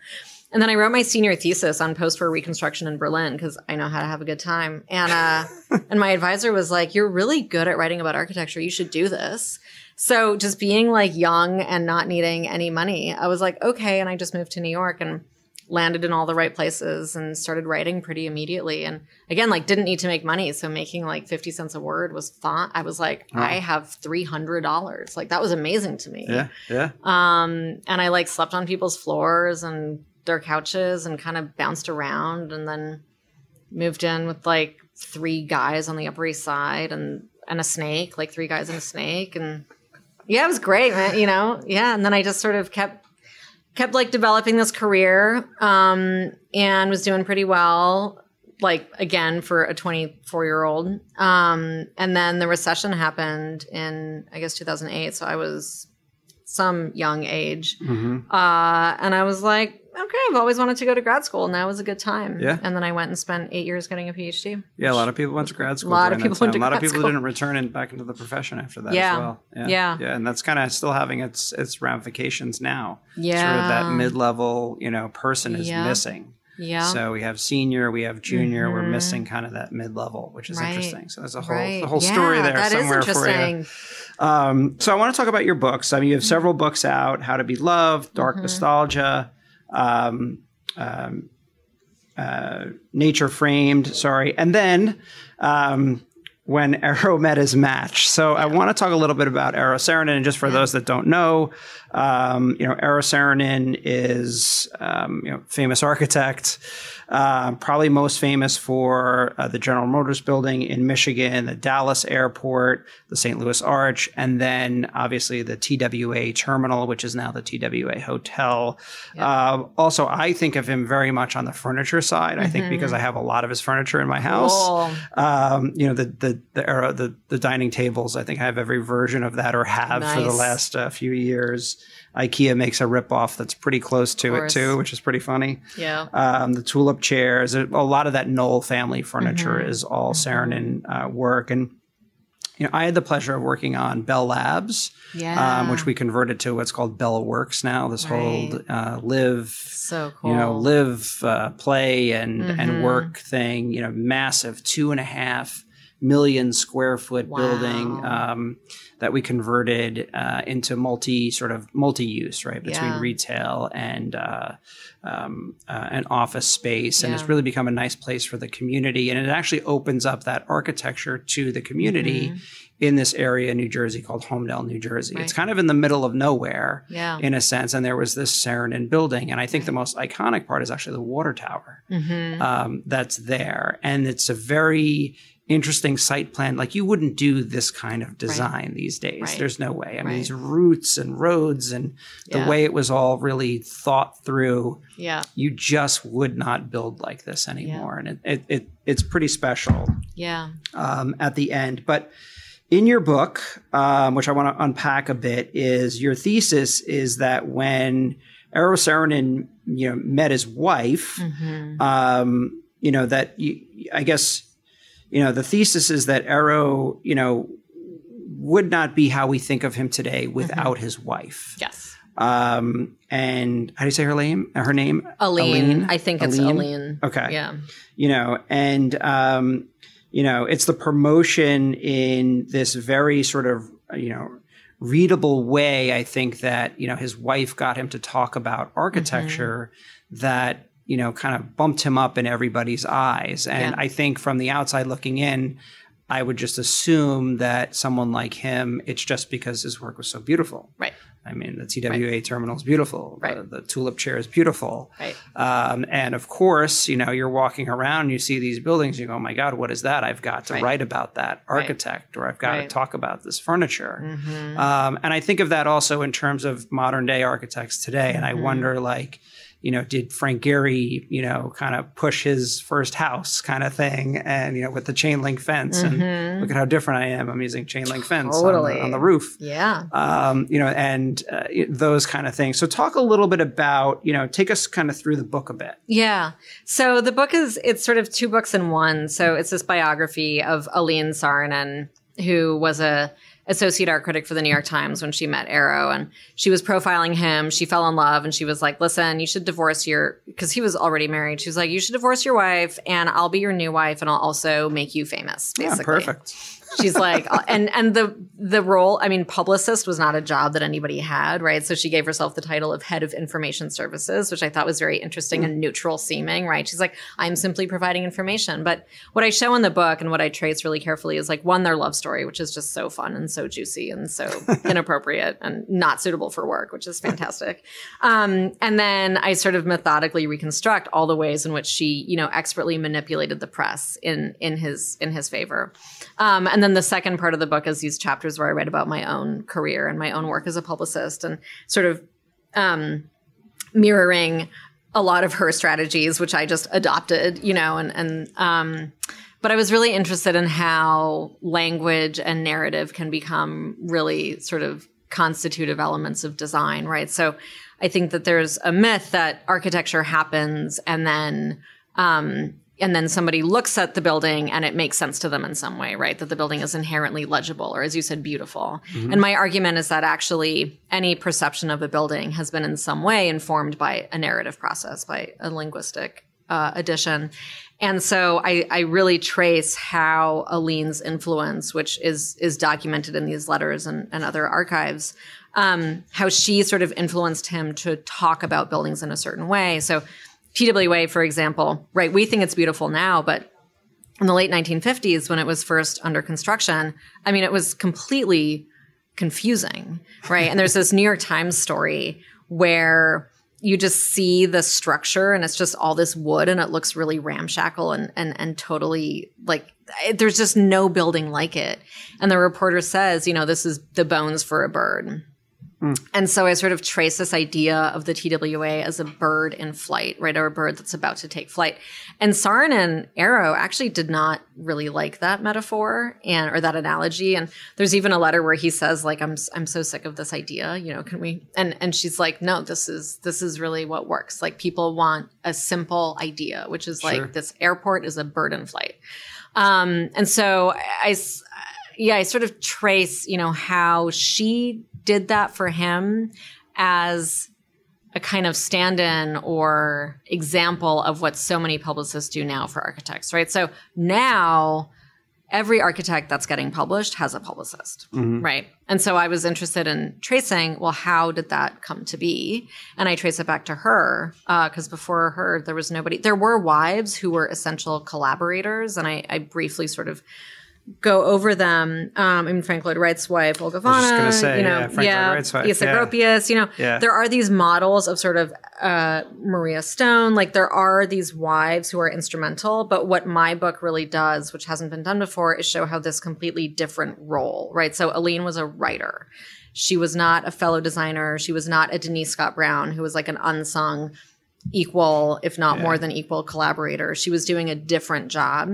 And then I wrote my senior thesis on post-war reconstruction in Berlin because I know how to have a good time. And uh, [LAUGHS] and my advisor was like, "You're really good at writing about architecture. You should do this." So just being like young and not needing any money, I was like, "Okay." And I just moved to New York and landed in all the right places and started writing pretty immediately. And again, like didn't need to make money, so making like fifty cents a word was fun. I was like, Wow. I have three hundred dollars. Like that was amazing to me. Yeah, yeah. Um, and I like slept on people's floors and their couches and kind of bounced around and then moved in with like three guys on the Upper East Side and and a snake, like three guys and a snake. And yeah, it was great, man. You know, yeah. And then I just sort of kept kept like developing this career um and was doing pretty well like again for a 24 year old um and then the recession happened in i guess 2008 so i was some young age hmm uh and i was like okay i've always wanted to go to grad school and now is a good time Yeah. and then i went and spent eight years getting a phd Yeah, a lot of people went to grad school. A lot of people went to a lot of people school. didn't return in, back into the profession after that Yeah. as well. Yeah. yeah, and that's kind of still having its its ramifications now. yeah Sort of that mid level, you know, person is Yeah. missing. yeah So we have senior, we have junior. We're Mhm. missing kind of that mid level, which is Right. interesting. So there's a whole right the whole story Yeah, there that is somewhere for you. Um, so I want to talk about your books. I mean, you have several books out: How to Be Loved, Dark Mhm. Nostalgia, um, um, uh, Nature Framed. Sorry, and then um, when [LAUGHS] Eero met his match. So I want to talk a little bit about Eero Saarinen. And just for those that don't know, um, you know, Saarinen is um, you know famous architect. Uh, probably most famous for uh, the General Motors building in Michigan, the Dallas airport, the St. Louis Arch, and then obviously the TWA terminal, which is now the TWA hotel. Uh, also, I think of him very much on the furniture side. I think because I have a lot of his furniture in my house. Cool. Um, you know, the the the era, the the dining tables. I think I have every version of that, or have for the last uh, few years. IKEA makes a ripoff that's pretty close to it too, which is pretty funny. yeah Um, the tulip chairs, a lot of that Knoll family furniture Mhm. is all Saarinen uh, work, and you know, I had the pleasure of working on Bell Labs, yeah um, which we converted to what's called Bell Works now. This whole uh, live so cool you know, live, uh, play, and Mhm. and work thing. You know, massive two and a half million square foot Wow. building um, that we converted uh, into multi sort of multi use right between Yeah. retail and uh, um, uh, an office space, and it's really become a nice place for the community. And it actually opens up that architecture to the community. Mhm. In this area in New Jersey called Holmdel, New Jersey. It's kind of in the middle of nowhere yeah in a sense. And there was this Saarinen building. And I think the most iconic part is actually the water tower hmm um, that's there. And it's a very interesting site plan. Like you wouldn't do this kind of design these days. Right. There's no way. I mean, Right. these routes and roads and the Yeah. way it was all really thought through, yeah you just would not build like this anymore. And it, it, it, it's pretty special yeah um, at the end. But in your book, um, which I want to unpack a bit, is your thesis is that when Eero Saarinen, you know, met his wife, hmm um, you know, that you, I guess, you know, the thesis is that Eero, you know, would not be how we think of him today without his wife. yes Um, and how do you say her name? Her name? Aline. I think it's Aline? Aline. Okay Yeah. you know and um you know it's the promotion in this very sort of you know readable way i think that you know his wife got him to talk about architecture that you know kind of bumped him up in everybody's eyes and Yeah. i think from the outside looking in i would just assume that someone like him it's just because his work was so beautiful Right. i mean the twa terminal is beautiful Right. the, the tulip chair is beautiful Right. um, and of course, you know, you're walking around, you see these buildings, you go, oh my God, what is that? I've got to Right. write about that architect or I've got Right. to talk about this furniture. hmm Um, and I think of that also in terms of modern day architects today. And I Mhm. wonder, like, you know, did Frank Gehry, you know, kind of push his first house kind of thing, and you know, with the chain link fence, Mm-hmm. and look at how different I am. I'm using chain link fence on Totally. the, on the roof Yeah. um, you know, and uh, those kind of things. So, talk a little bit about, you know, take us kind of through the book a bit. Yeah. So the book is it's sort of two books in one. So it's this biography of Aline Saarinen, who was a associate art critic for the New York Times when she met Eero and she was profiling him. She fell in love and she was like, "Listen, you should divorce your because he was already married. She was like, "You should divorce your wife and I'll be your new wife and I'll also make you famous." Basically. Yeah, perfect. She's like, uh, and and the the role, I mean, publicist was not a job that anybody had, right? So she gave herself the title of head of information services, which I thought was very interesting and neutral seeming, right? She's like, I'm simply providing information. But what I show in the book and what I trace really carefully is like one, their love story, which is just so fun and so juicy and so [LAUGHS] inappropriate and not suitable for work, which is fantastic. Um, and then I sort of methodically reconstruct all the ways in which she, you know, expertly manipulated the press in in his in his favor. Um, and then the second part of the book is these chapters where I write about my own career and my own work as a publicist and sort of um, mirroring a lot of her strategies, which I just adopted, you know, and and um, but I was really interested in how language and narrative can become really sort of constitutive elements of design, right? So I think that there's a myth that architecture happens and then um, and then somebody looks at the building and it makes sense to them in some way, right? That the building is inherently legible or, as you said, beautiful. And my argument is that actually any perception of a building has been in some way informed by a narrative process, by a linguistic uh, addition. And so I, I really trace how Aline's influence, which is is documented in these letters and, and other archives, um, how she sort of influenced him to talk about buildings in a certain way. So TWA, for example, right? We think it's beautiful now, but in the late 1950s, when it was first under construction, I mean, it was completely confusing, right? and there's this New York Times story where you just see the structure and it's just all this wood and it looks really ramshackle and and and totally like it- there's just no building like it. And the reporter says, you know, this is the bones for a bird. And so I sort of trace this idea of the TWA as a bird in flight, right? Or a bird that's about to take flight. And Saarinen Eero actually did not really like that metaphor and or that analogy. And there's even a letter where he says, like, I'm I'm so sick of this idea, you know, can we and and she's like, No, this is this is really what works. Like people want a simple idea, which is Sure. like this airport is a bird in flight. Um, and so I, yeah, I sort of trace, you know, how she did that for him as a kind of stand-in or example of what so many publicists do now for architects, right? So now every architect that's getting published has a publicist, mm-hmm. right? And so I was interested in tracing, well, how did that come to be? And I trace it back to her uh, because before her, there was nobody. There were wives who were essential collaborators, and I, I briefly sort of go over them. Um, I mean, Frank Lloyd Wright's wife, Olga was just Vanna, say, you know, yeah, Frank Lloyd Wright's wife, yeah. Gropius, you know, Yeah. there are these models of sort of uh, Maria Stone. Like there are these wives who are instrumental, but what my book really does, which hasn't been done before, is show how this completely different role, right? So Aline was a writer. She was not a fellow designer. She was not a Denise Scott Brown, who was like an unsung equal, if not more than equal collaborator. She was doing a different job.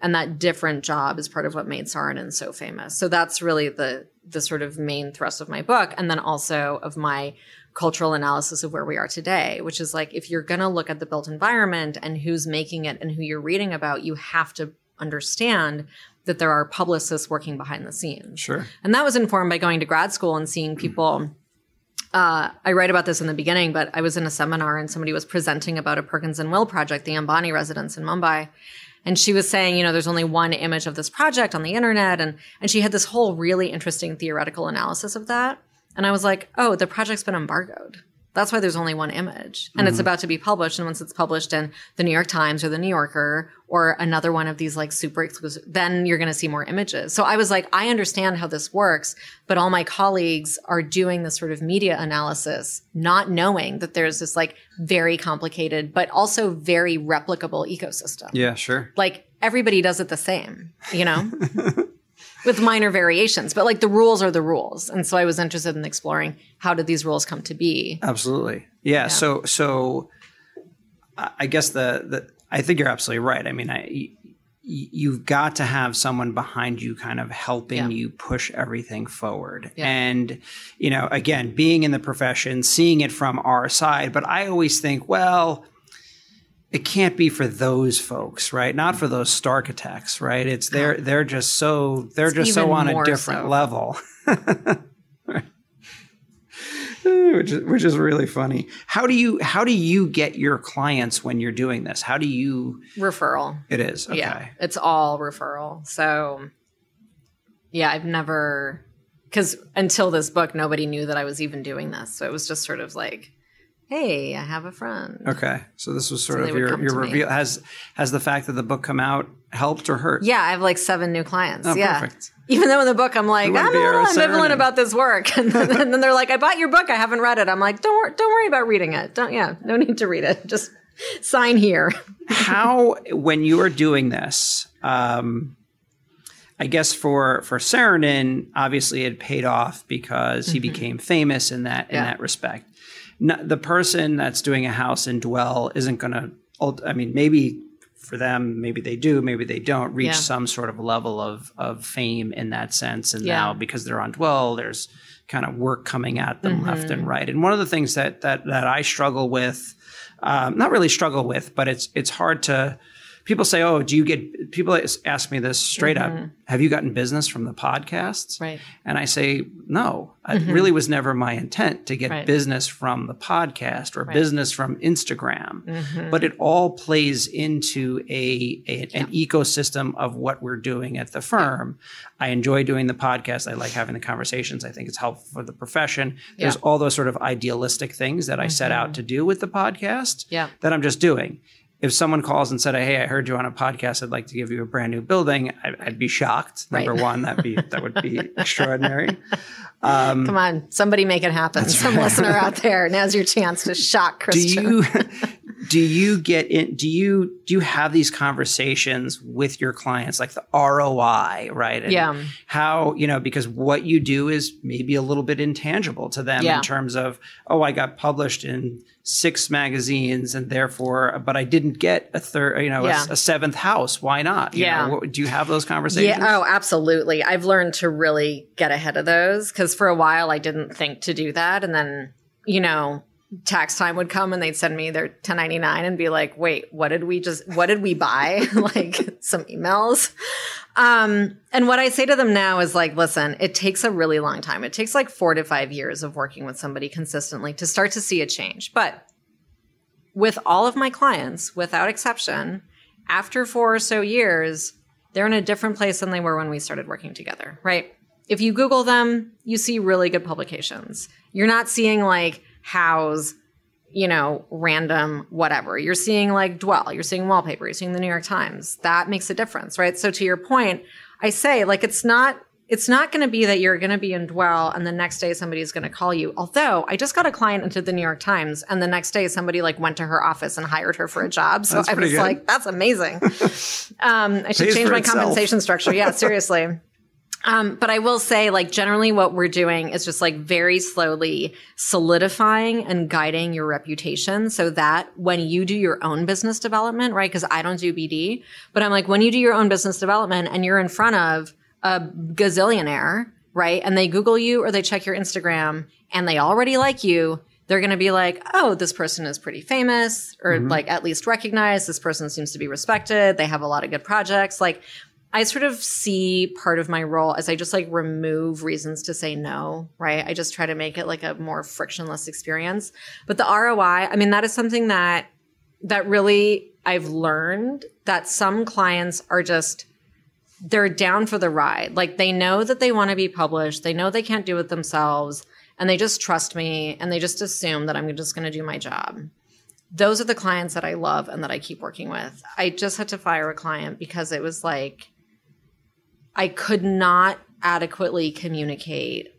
And that different job is part of what made Saarinen so famous. So that's really the the sort of main thrust of my book. And then also of my cultural analysis of where we are today, which is like if you're gonna look at the built environment and who's making it and who you're reading about, you have to understand that there are publicists working behind the scenes. Sure. And that was informed by going to grad school and seeing people. Mm-hmm. Uh, I write about this in the beginning, but I was in a seminar and somebody was presenting about a Perkins and Will project, the Ambani residence in Mumbai. And she was saying, you know, there's only one image of this project on the internet. And, and she had this whole really interesting theoretical analysis of that. And I was like, oh, the project's been embargoed. That's why there's only one image. And it's mm-hmm. about to be published. And once it's published in the New York Times or the New Yorker or another one of these like super exclusive, then you're going to see more images. So I was like, I understand how this works, but all my colleagues are doing this sort of media analysis, not knowing that there's this like very complicated, but also very replicable ecosystem. Yeah, sure. Like everybody does it the same, you know? [LAUGHS] With minor variations, but like the rules are the rules. And so I was interested in exploring how did these rules come to be? Absolutely. Yeah, So so I guess the the I think you're absolutely right. I mean, I you've got to have someone behind you kind of helping yeah. you push everything forward. Yeah. And, you know, again, being in the profession, seeing it from our side, but I always think, well, it can't be for those folks, right? Not for those architects, right? It's they're they're just so they're it's just so on a different so. level. [LAUGHS] which is which is really funny. How do you how do you get your clients when you're doing this? How do you referral? It is okay. Yeah, it's all referral. So yeah, I've never because until this book, nobody knew that I was even doing this. So it was just sort of like, hey, I have a friend. Okay, so this was sort so of your your reveal. Me. Has has the fact that the book come out helped or hurt? Yeah, I have like seven new clients. Oh, yeah. Perfect. Even though in the book I'm like, I'm a little ambivalent about this work. [LAUGHS] And then, and then, they're like, I bought your book. I haven't read it. I'm like, don't, wor- don't worry about reading it. Don't, yeah, no need to read it. [LAUGHS] Just sign here. [LAUGHS] How, when you are doing this, um, I guess for for Saarinen, obviously it paid off because he mm-hmm. became famous in that in yeah. that respect. The person that's doing a house in Dwell isn't going to. I mean, maybe for them, maybe they do, maybe they don't reach yeah. some sort of level of of fame in that sense. And yeah. now because they're on Dwell, there's kind of work coming at them mm-hmm. left and right. And one of the things that that that I struggle with, um, not really struggle with, but it's it's hard to people say, "Oh, do you get?" People ask me this straight mm-hmm. up: Have you gotten business from the podcasts? Right. And I say, No. Mm-hmm. It really was never my intent to get right. business from the podcast or right. business from Instagram. Mm-hmm. But it all plays into a, a yeah. an ecosystem of what we're doing at the firm. I enjoy doing the podcast. I like having the conversations. I think it's helpful for the profession. There's all those sort of idealistic things that I set out mm-hmm. to do with the podcast yeah. that I'm just doing if someone calls and said, "Hey, I heard you on a podcast. I'd like to give you a brand new building," I, would be shocked. Number right. one, that be that would be [LAUGHS] extraordinary. Um, Come on, somebody make it happen. Some right. listener out there, now's your chance to shock Christian. Do you [LAUGHS] do you get in? Do you do you have these conversations with your clients, like the ROI, right? And yeah. How you know because what you do is maybe a little bit intangible to them yeah. in terms of, oh, I got published in six magazines and therefore but i didn't get a third you know yeah. a, a, seventh house why not you yeah know, what, do you have those conversations yeah oh absolutely i've learned to really get ahead of those because for a while i didn't think to do that and then you know tax time would come and they'd send me their 1099 and be like wait what did we just what did we buy [LAUGHS] like some emails um, and what I say to them now is like, listen, it takes a really long time. It takes like four to five years of working with somebody consistently to start to see a change. But with all of my clients, without exception, after four or so years, they're in a different place than they were when we started working together, right? If you Google them, you see really good publications. You're not seeing like Houzz you know, random whatever. You're seeing like Dwell, you're seeing wallpaper, you're seeing the New York Times. That makes a difference, right? So to your point, I say like it's not it's not going to be that you're going to be in Dwell and the next day somebody's going to call you. Although I just got a client into the New York Times and the next day somebody like went to her office and hired her for a job. So I was good. like, that's amazing. [LAUGHS] um, I should Pays change my itself. compensation structure. Yeah, seriously. [LAUGHS] Um, but I will say, like, generally what we're doing is just like very slowly solidifying and guiding your reputation so that when you do your own business development, right? Because I don't do BD, but I'm like, when you do your own business development and you're in front of a gazillionaire, right? And they Google you or they check your Instagram and they already like you, they're going to be like, oh, this person is pretty famous or mm-hmm. like at least recognized. This person seems to be respected. They have a lot of good projects. Like, I sort of see part of my role as I just like remove reasons to say no, right? I just try to make it like a more frictionless experience. But the ROI, I mean, that is something that that really I've learned that some clients are just they're down for the ride. Like they know that they want to be published, they know they can't do it themselves, and they just trust me and they just assume that I'm just going to do my job. Those are the clients that I love and that I keep working with. I just had to fire a client because it was like I could not adequately communicate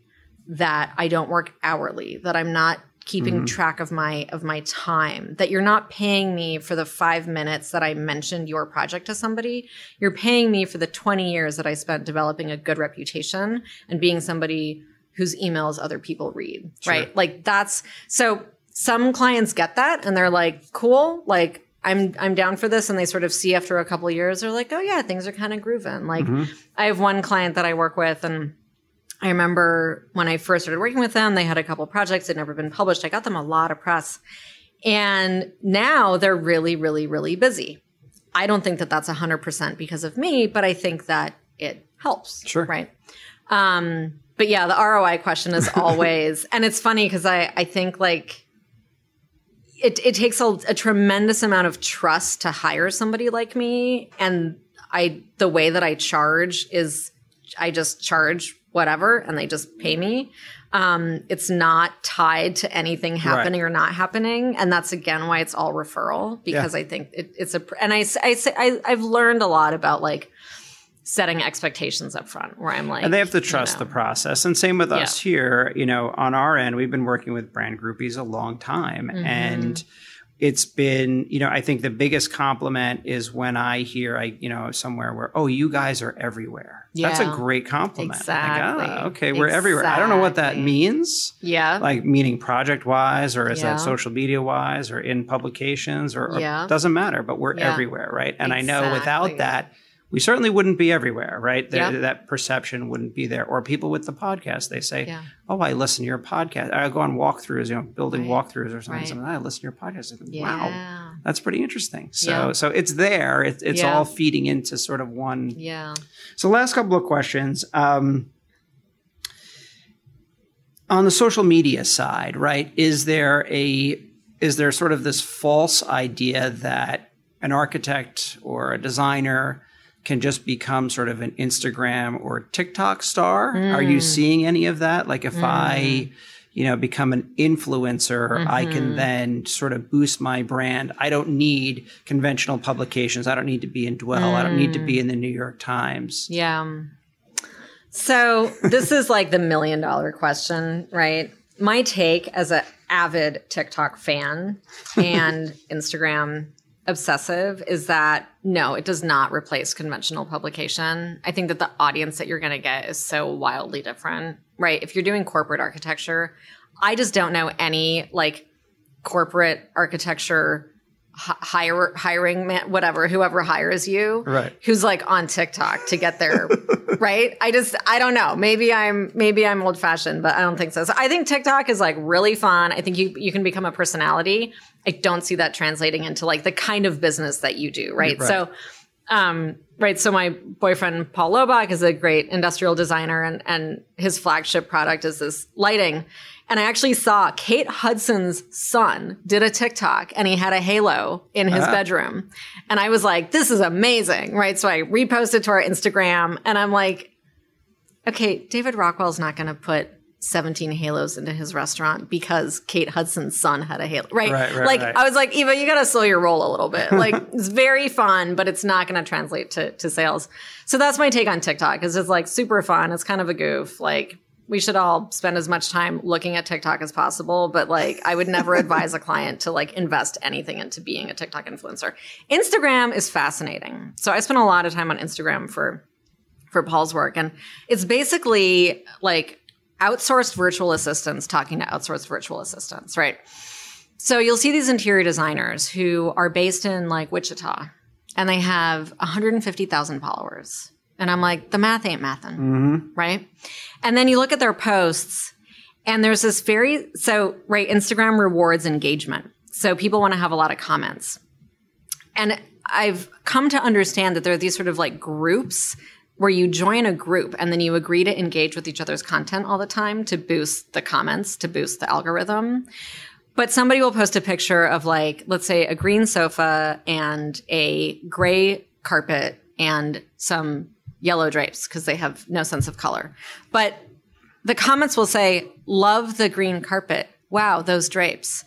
that I don't work hourly, that I'm not keeping mm-hmm. track of my of my time that you're not paying me for the 5 minutes that I mentioned your project to somebody you're paying me for the 20 years that I spent developing a good reputation and being somebody whose emails other people read sure. right like that's so some clients get that and they're like cool like I'm I'm down for this and they sort of see after a couple years they're like, "Oh yeah, things are kind of grooving." Like I have one client that I work with and I remember when I first started working with them, they had a couple projects that never been published. I got them a lot of press. And now they're really really really busy. I don't think that that's 100% because of me, but I think that it helps. Sure. Right. Um, but yeah, the ROI question is [LAUGHS] always, and it's funny because I, I think like it, it takes a, a tremendous amount of trust to hire somebody like me. And I, the way that I charge is I just charge whatever and they just pay me. Um, it's not tied to anything happening or not happening. And that's again why it's all referral because I think it, it's a, and I, I say, I, I've learned a lot about like, setting expectations up front where I'm like, And they have to you trust know. the process. And same with us here, you know, on our end, we've been working with brand groupies a long time. Mm-hmm. And it's been, you know, I think the biggest compliment is when I hear, I, you know, somewhere where, oh, you guys are everywhere. Yeah. That's a great compliment. Like, Exactly. ah, okay, we're everywhere. I don't know what that means. Yeah. Like meaning project wise, or is Yeah. that social media wise, or in publications, or, or Yeah. doesn't matter, but we're Yeah. everywhere, right? And I know without that, we certainly wouldn't be everywhere, right? There, Yeah. That perception wouldn't be there. Or people with the podcast, they say, Yeah. "Oh, I listen to your podcast. I go on walkthroughs, you know, building Right. walkthroughs or something. Right. something. I listen to your podcast. I think, yeah. Wow, that's pretty interesting. So, so it's there. It's it's all feeding into sort of one. Yeah. So, last couple of questions. Um, on the social media side, right? Is there a is there sort of this false idea that an architect or a designer can just become sort of an Instagram or TikTok star? Are you mm. seeing any of that? Like if mm. I, you know, become an influencer, I can mm-hmm. then sort of boost my brand. I don't need conventional publications. I don't need to be in Dwell. I don't need to be mm. in the New York Times. Yeah. So this is like the million dollar question, right? My take as an avid TikTok fan [LAUGHS] and Instagram obsessive is that no, it does not replace conventional publication. I think that the audience that you're going to get is so wildly different, right? If you're doing corporate architecture, I just don't know any like corporate architecture hi- hire hiring man, whatever whoever hires you Right. who's like on TikTok to get their [LAUGHS] right? I just I don't know. Maybe I'm maybe I'm old fashioned but I don't think so. So I think TikTok is like really fun. I think you you can become a personality. I don't see that translating into like the kind of business that you do right, Right. so um right so my boyfriend Paul Loebach is a great industrial designer and and his flagship product is this lighting and I actually saw Kate Hudson's son did a TikTok and he had a halo in his uh-huh. bedroom. And I was like, this is amazing. Right. So I reposted to our Instagram and I'm like, okay, David Rockwell's not going to put 17 halos into his restaurant because Kate Hudson's son had a halo. Right. Right, right, like right. I was like, Eva, you got to slow your roll a little bit. [LAUGHS] Like it's very fun, but it's not going to translate to, to sales. So that's my take on TikTok is it's like super fun. It's kind of a goof. Like we should all spend as much time looking at TikTok as possible, but like I would never [LAUGHS] advise a client to like invest anything into being a TikTok influencer. Instagram is fascinating. So I spent a lot of time on Instagram for for Paul's work and it's basically like outsourced virtual assistants talking to outsourced virtual assistants, right? So you'll see these interior designers who are based in like Wichita and they have 150,000 followers. And I'm like, the math ain't mathin', mm-hmm. right? And then you look at their posts and there's this very, so, right, Instagram rewards engagement. So people want to have a lot of comments. And I've come to understand that there are these sort of like groups where you join a group and then you agree to engage with each other's content all the time to boost the comments, to boost the algorithm. But somebody will post a picture of like, let's say a green sofa and a gray carpet and some yellow drapes because they have no sense of color. But the comments will say, love the green carpet. Wow, those drapes.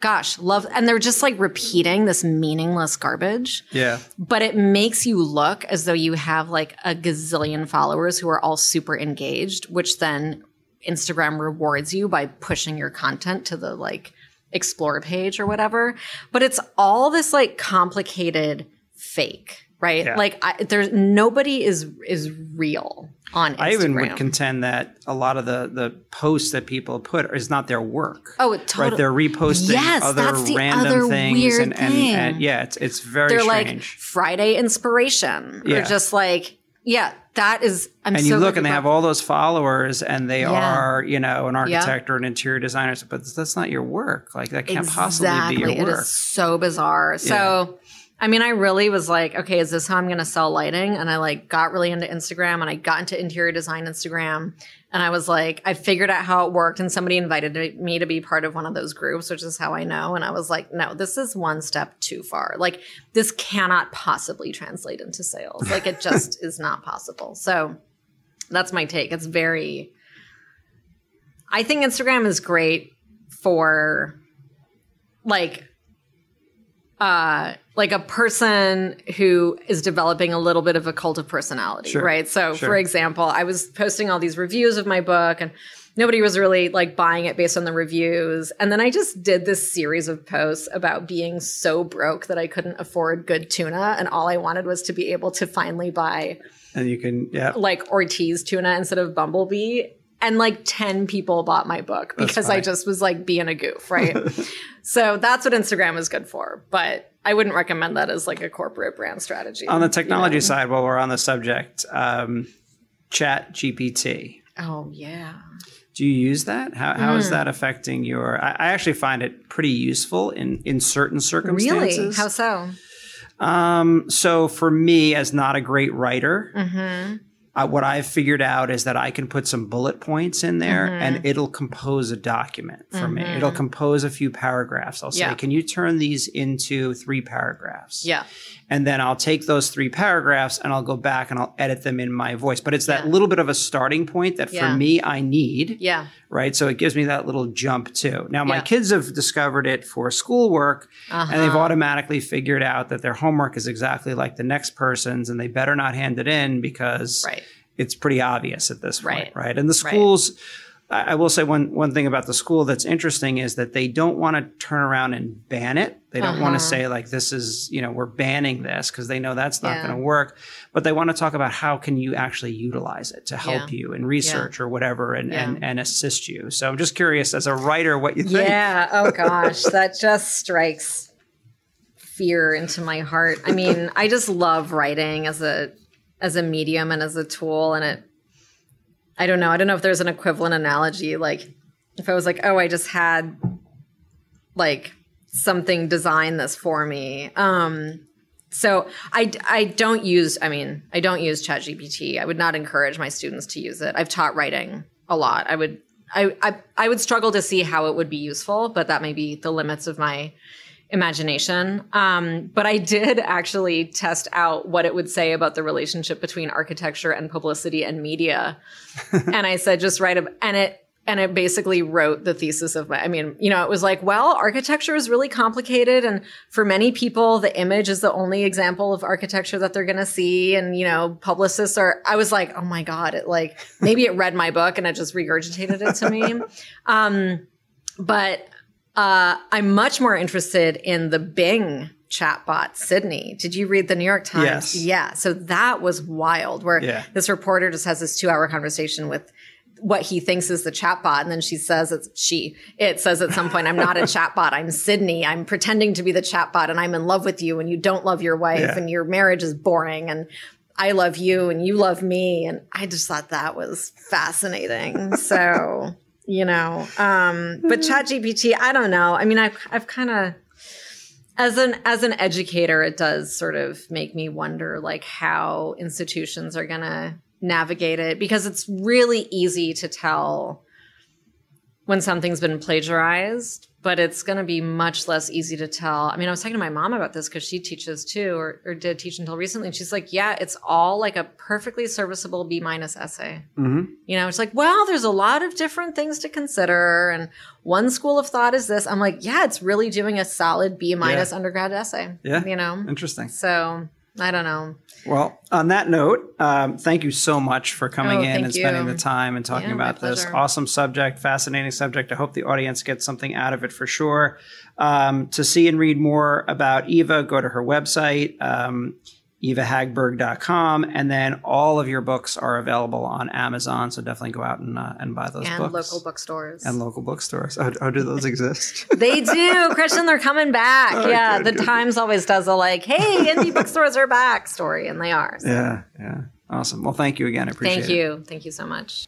Gosh, love. And they're just like repeating this meaningless garbage Yeah. but it makes you look as though you have like a gazillion followers who are all super engaged, which then Instagram rewards you by pushing your content to the like explore page or whatever. But it's all this like complicated fake, right? Yeah. Like I, there's nobody is is real on Instagram. I even would contend that a lot of the the posts that people put is not their work. Oh, Right, totally. they're reposting Yes, other that's the random other things, weird and, and, thing. and yeah, it's it's very They're like. Friday inspiration, Yeah. or just like yeah, that is. I'm and so you look and they have all those followers, and they Yeah. are you know an architect or an interior designer, but that's not your work. Like that can't possibly be your work. is so bizarre. So, I mean, I really was like, okay, is this how I'm going to sell lighting? And I like got really into Instagram and I got into interior design Instagram. And I was like, I figured out how it worked. And somebody invited me to be part of one of those groups, which is how I know. And I was like, no, this is one step too far. Like, this cannot possibly translate into sales. [LAUGHS] Like, it just is not possible. So, that's my take. It's very, I think Instagram is great for like uh like a person who is developing a little bit of a cult of personality Sure. right so Sure. for example i was posting all these reviews of my book and nobody was really like buying it based on the reviews and then i just did this series of posts about being so broke that i couldn't afford good tuna and all i wanted was to be able to finally buy and you can yeah. like Ortiz tuna instead of Bumblebee. And like 10 people bought my book because I just was like being a goof, [LAUGHS] right? so that's what Instagram is good for. But I wouldn't recommend that as like a corporate brand strategy. On the technology you know? side, while we're on the subject, um, Chat GPT. Oh, yeah. Do you use that? How, how Hmm. is that affecting your? I, I actually find it pretty useful in in certain circumstances. Really? How so? Um, so for me, as not a great writer, Mm-hmm. Uh, what I've figured out is that I can put some bullet points in there Mm-hmm. and it'll compose a document for me. It'll compose a few paragraphs. I'll say, Yeah. can you turn these into three paragraphs? Yeah. And then I'll take those three paragraphs and I'll go back and I'll edit them in my voice. But it's that Yeah. little bit of a starting point that Yeah. for me I need Yeah. right? So it gives me that little jump too. Now, my kids have discovered it for schoolwork and they've Uh-huh. automatically figured out that their homework is exactly like the next person's and they better not hand it in because Right. It's pretty obvious at this point, Right. right? And the schools, I I will say one, one thing about the school that's interesting is that they don't want to turn around and ban it. They don't want to Uh-huh. say like this is, you know, we're banning this because they know that's not Yeah. going to work. But they want to talk about how can you actually utilize it to help Yeah. you in research or whatever and, and, and assist you. So I'm just curious as a writer what you think. Yeah. Oh [LAUGHS] gosh, that just strikes fear into my heart. I mean, I just love writing as a as a medium and as a tool and it I don't know. I don't know if there's an equivalent analogy like if I was like, "Oh, I just had like something design this for me." Um so I, I don't use I mean I don't use ChatGPT. I would not encourage my students to use it. I've taught writing a lot. I would I, I I would struggle to see how it would be useful, but that may be the limits of my imagination. Um, but I did [LAUGHS] actually test out what it would say about the relationship between architecture and publicity and media. [LAUGHS] and I said, just write a, and it, and it basically wrote the thesis of my, I mean, you know, it was like, well, architecture is really complicated. And for many people, the image is the only example of architecture that they're going to see. And, you know, publicists are, I was like, oh my God, it like, maybe it read my book and it just regurgitated it to me. [LAUGHS] Um, but uh, I'm much more interested in the Bing chatbot, Sydney. Did you read the New York Times? Yes. Yeah. So that was wild, where Yeah. this reporter just has this two hour conversation with what he thinks is the chatbot. And then she says it's she, it says at some point, I'm not a [LAUGHS] chatbot. I'm Sydney. I'm pretending to be the chatbot and I'm in love with you and you don't love your wife Yeah. and your marriage is boring and I love you and you love me. And I just thought that was fascinating. So, you know, um, but ChatGPT, I don't know. I mean, I've, I've kind of, as an as an educator it does sort of make me wonder like how institutions are going to navigate it because it's really easy to tell when something's been plagiarized but it's going to be much less easy to tell i mean i was talking to my mom about this because she teaches too or, or did teach until recently and she's like yeah it's all like a perfectly serviceable b minus essay hmm you know, it's like, well, there's a lot of different things to consider. And one school of thought is this. I'm like, yeah, it's really doing a solid B minus undergrad essay. Yeah. You know? Interesting. So I don't know. Well, on that note, um, thank you so much for coming Oh, in and spending you. the time and talking Yeah, about this awesome subject, fascinating subject. I hope the audience gets something out of it for sure. Um, to see and read more about Eva, go to her website, um, evahagberg.com. And then all of your books are available on Amazon. So definitely go out and, uh, and buy those and books. local bookstores. And local bookstores. Oh, oh do those exist? [LAUGHS] they do. Christian, they're coming back. Oh, yeah. good, the good. Times always does a like, hey, indie bookstores are back story, and they are. So yeah. Yeah. Awesome. Well, thank you again. I appreciate Thank it. Thank you. Thank you so much.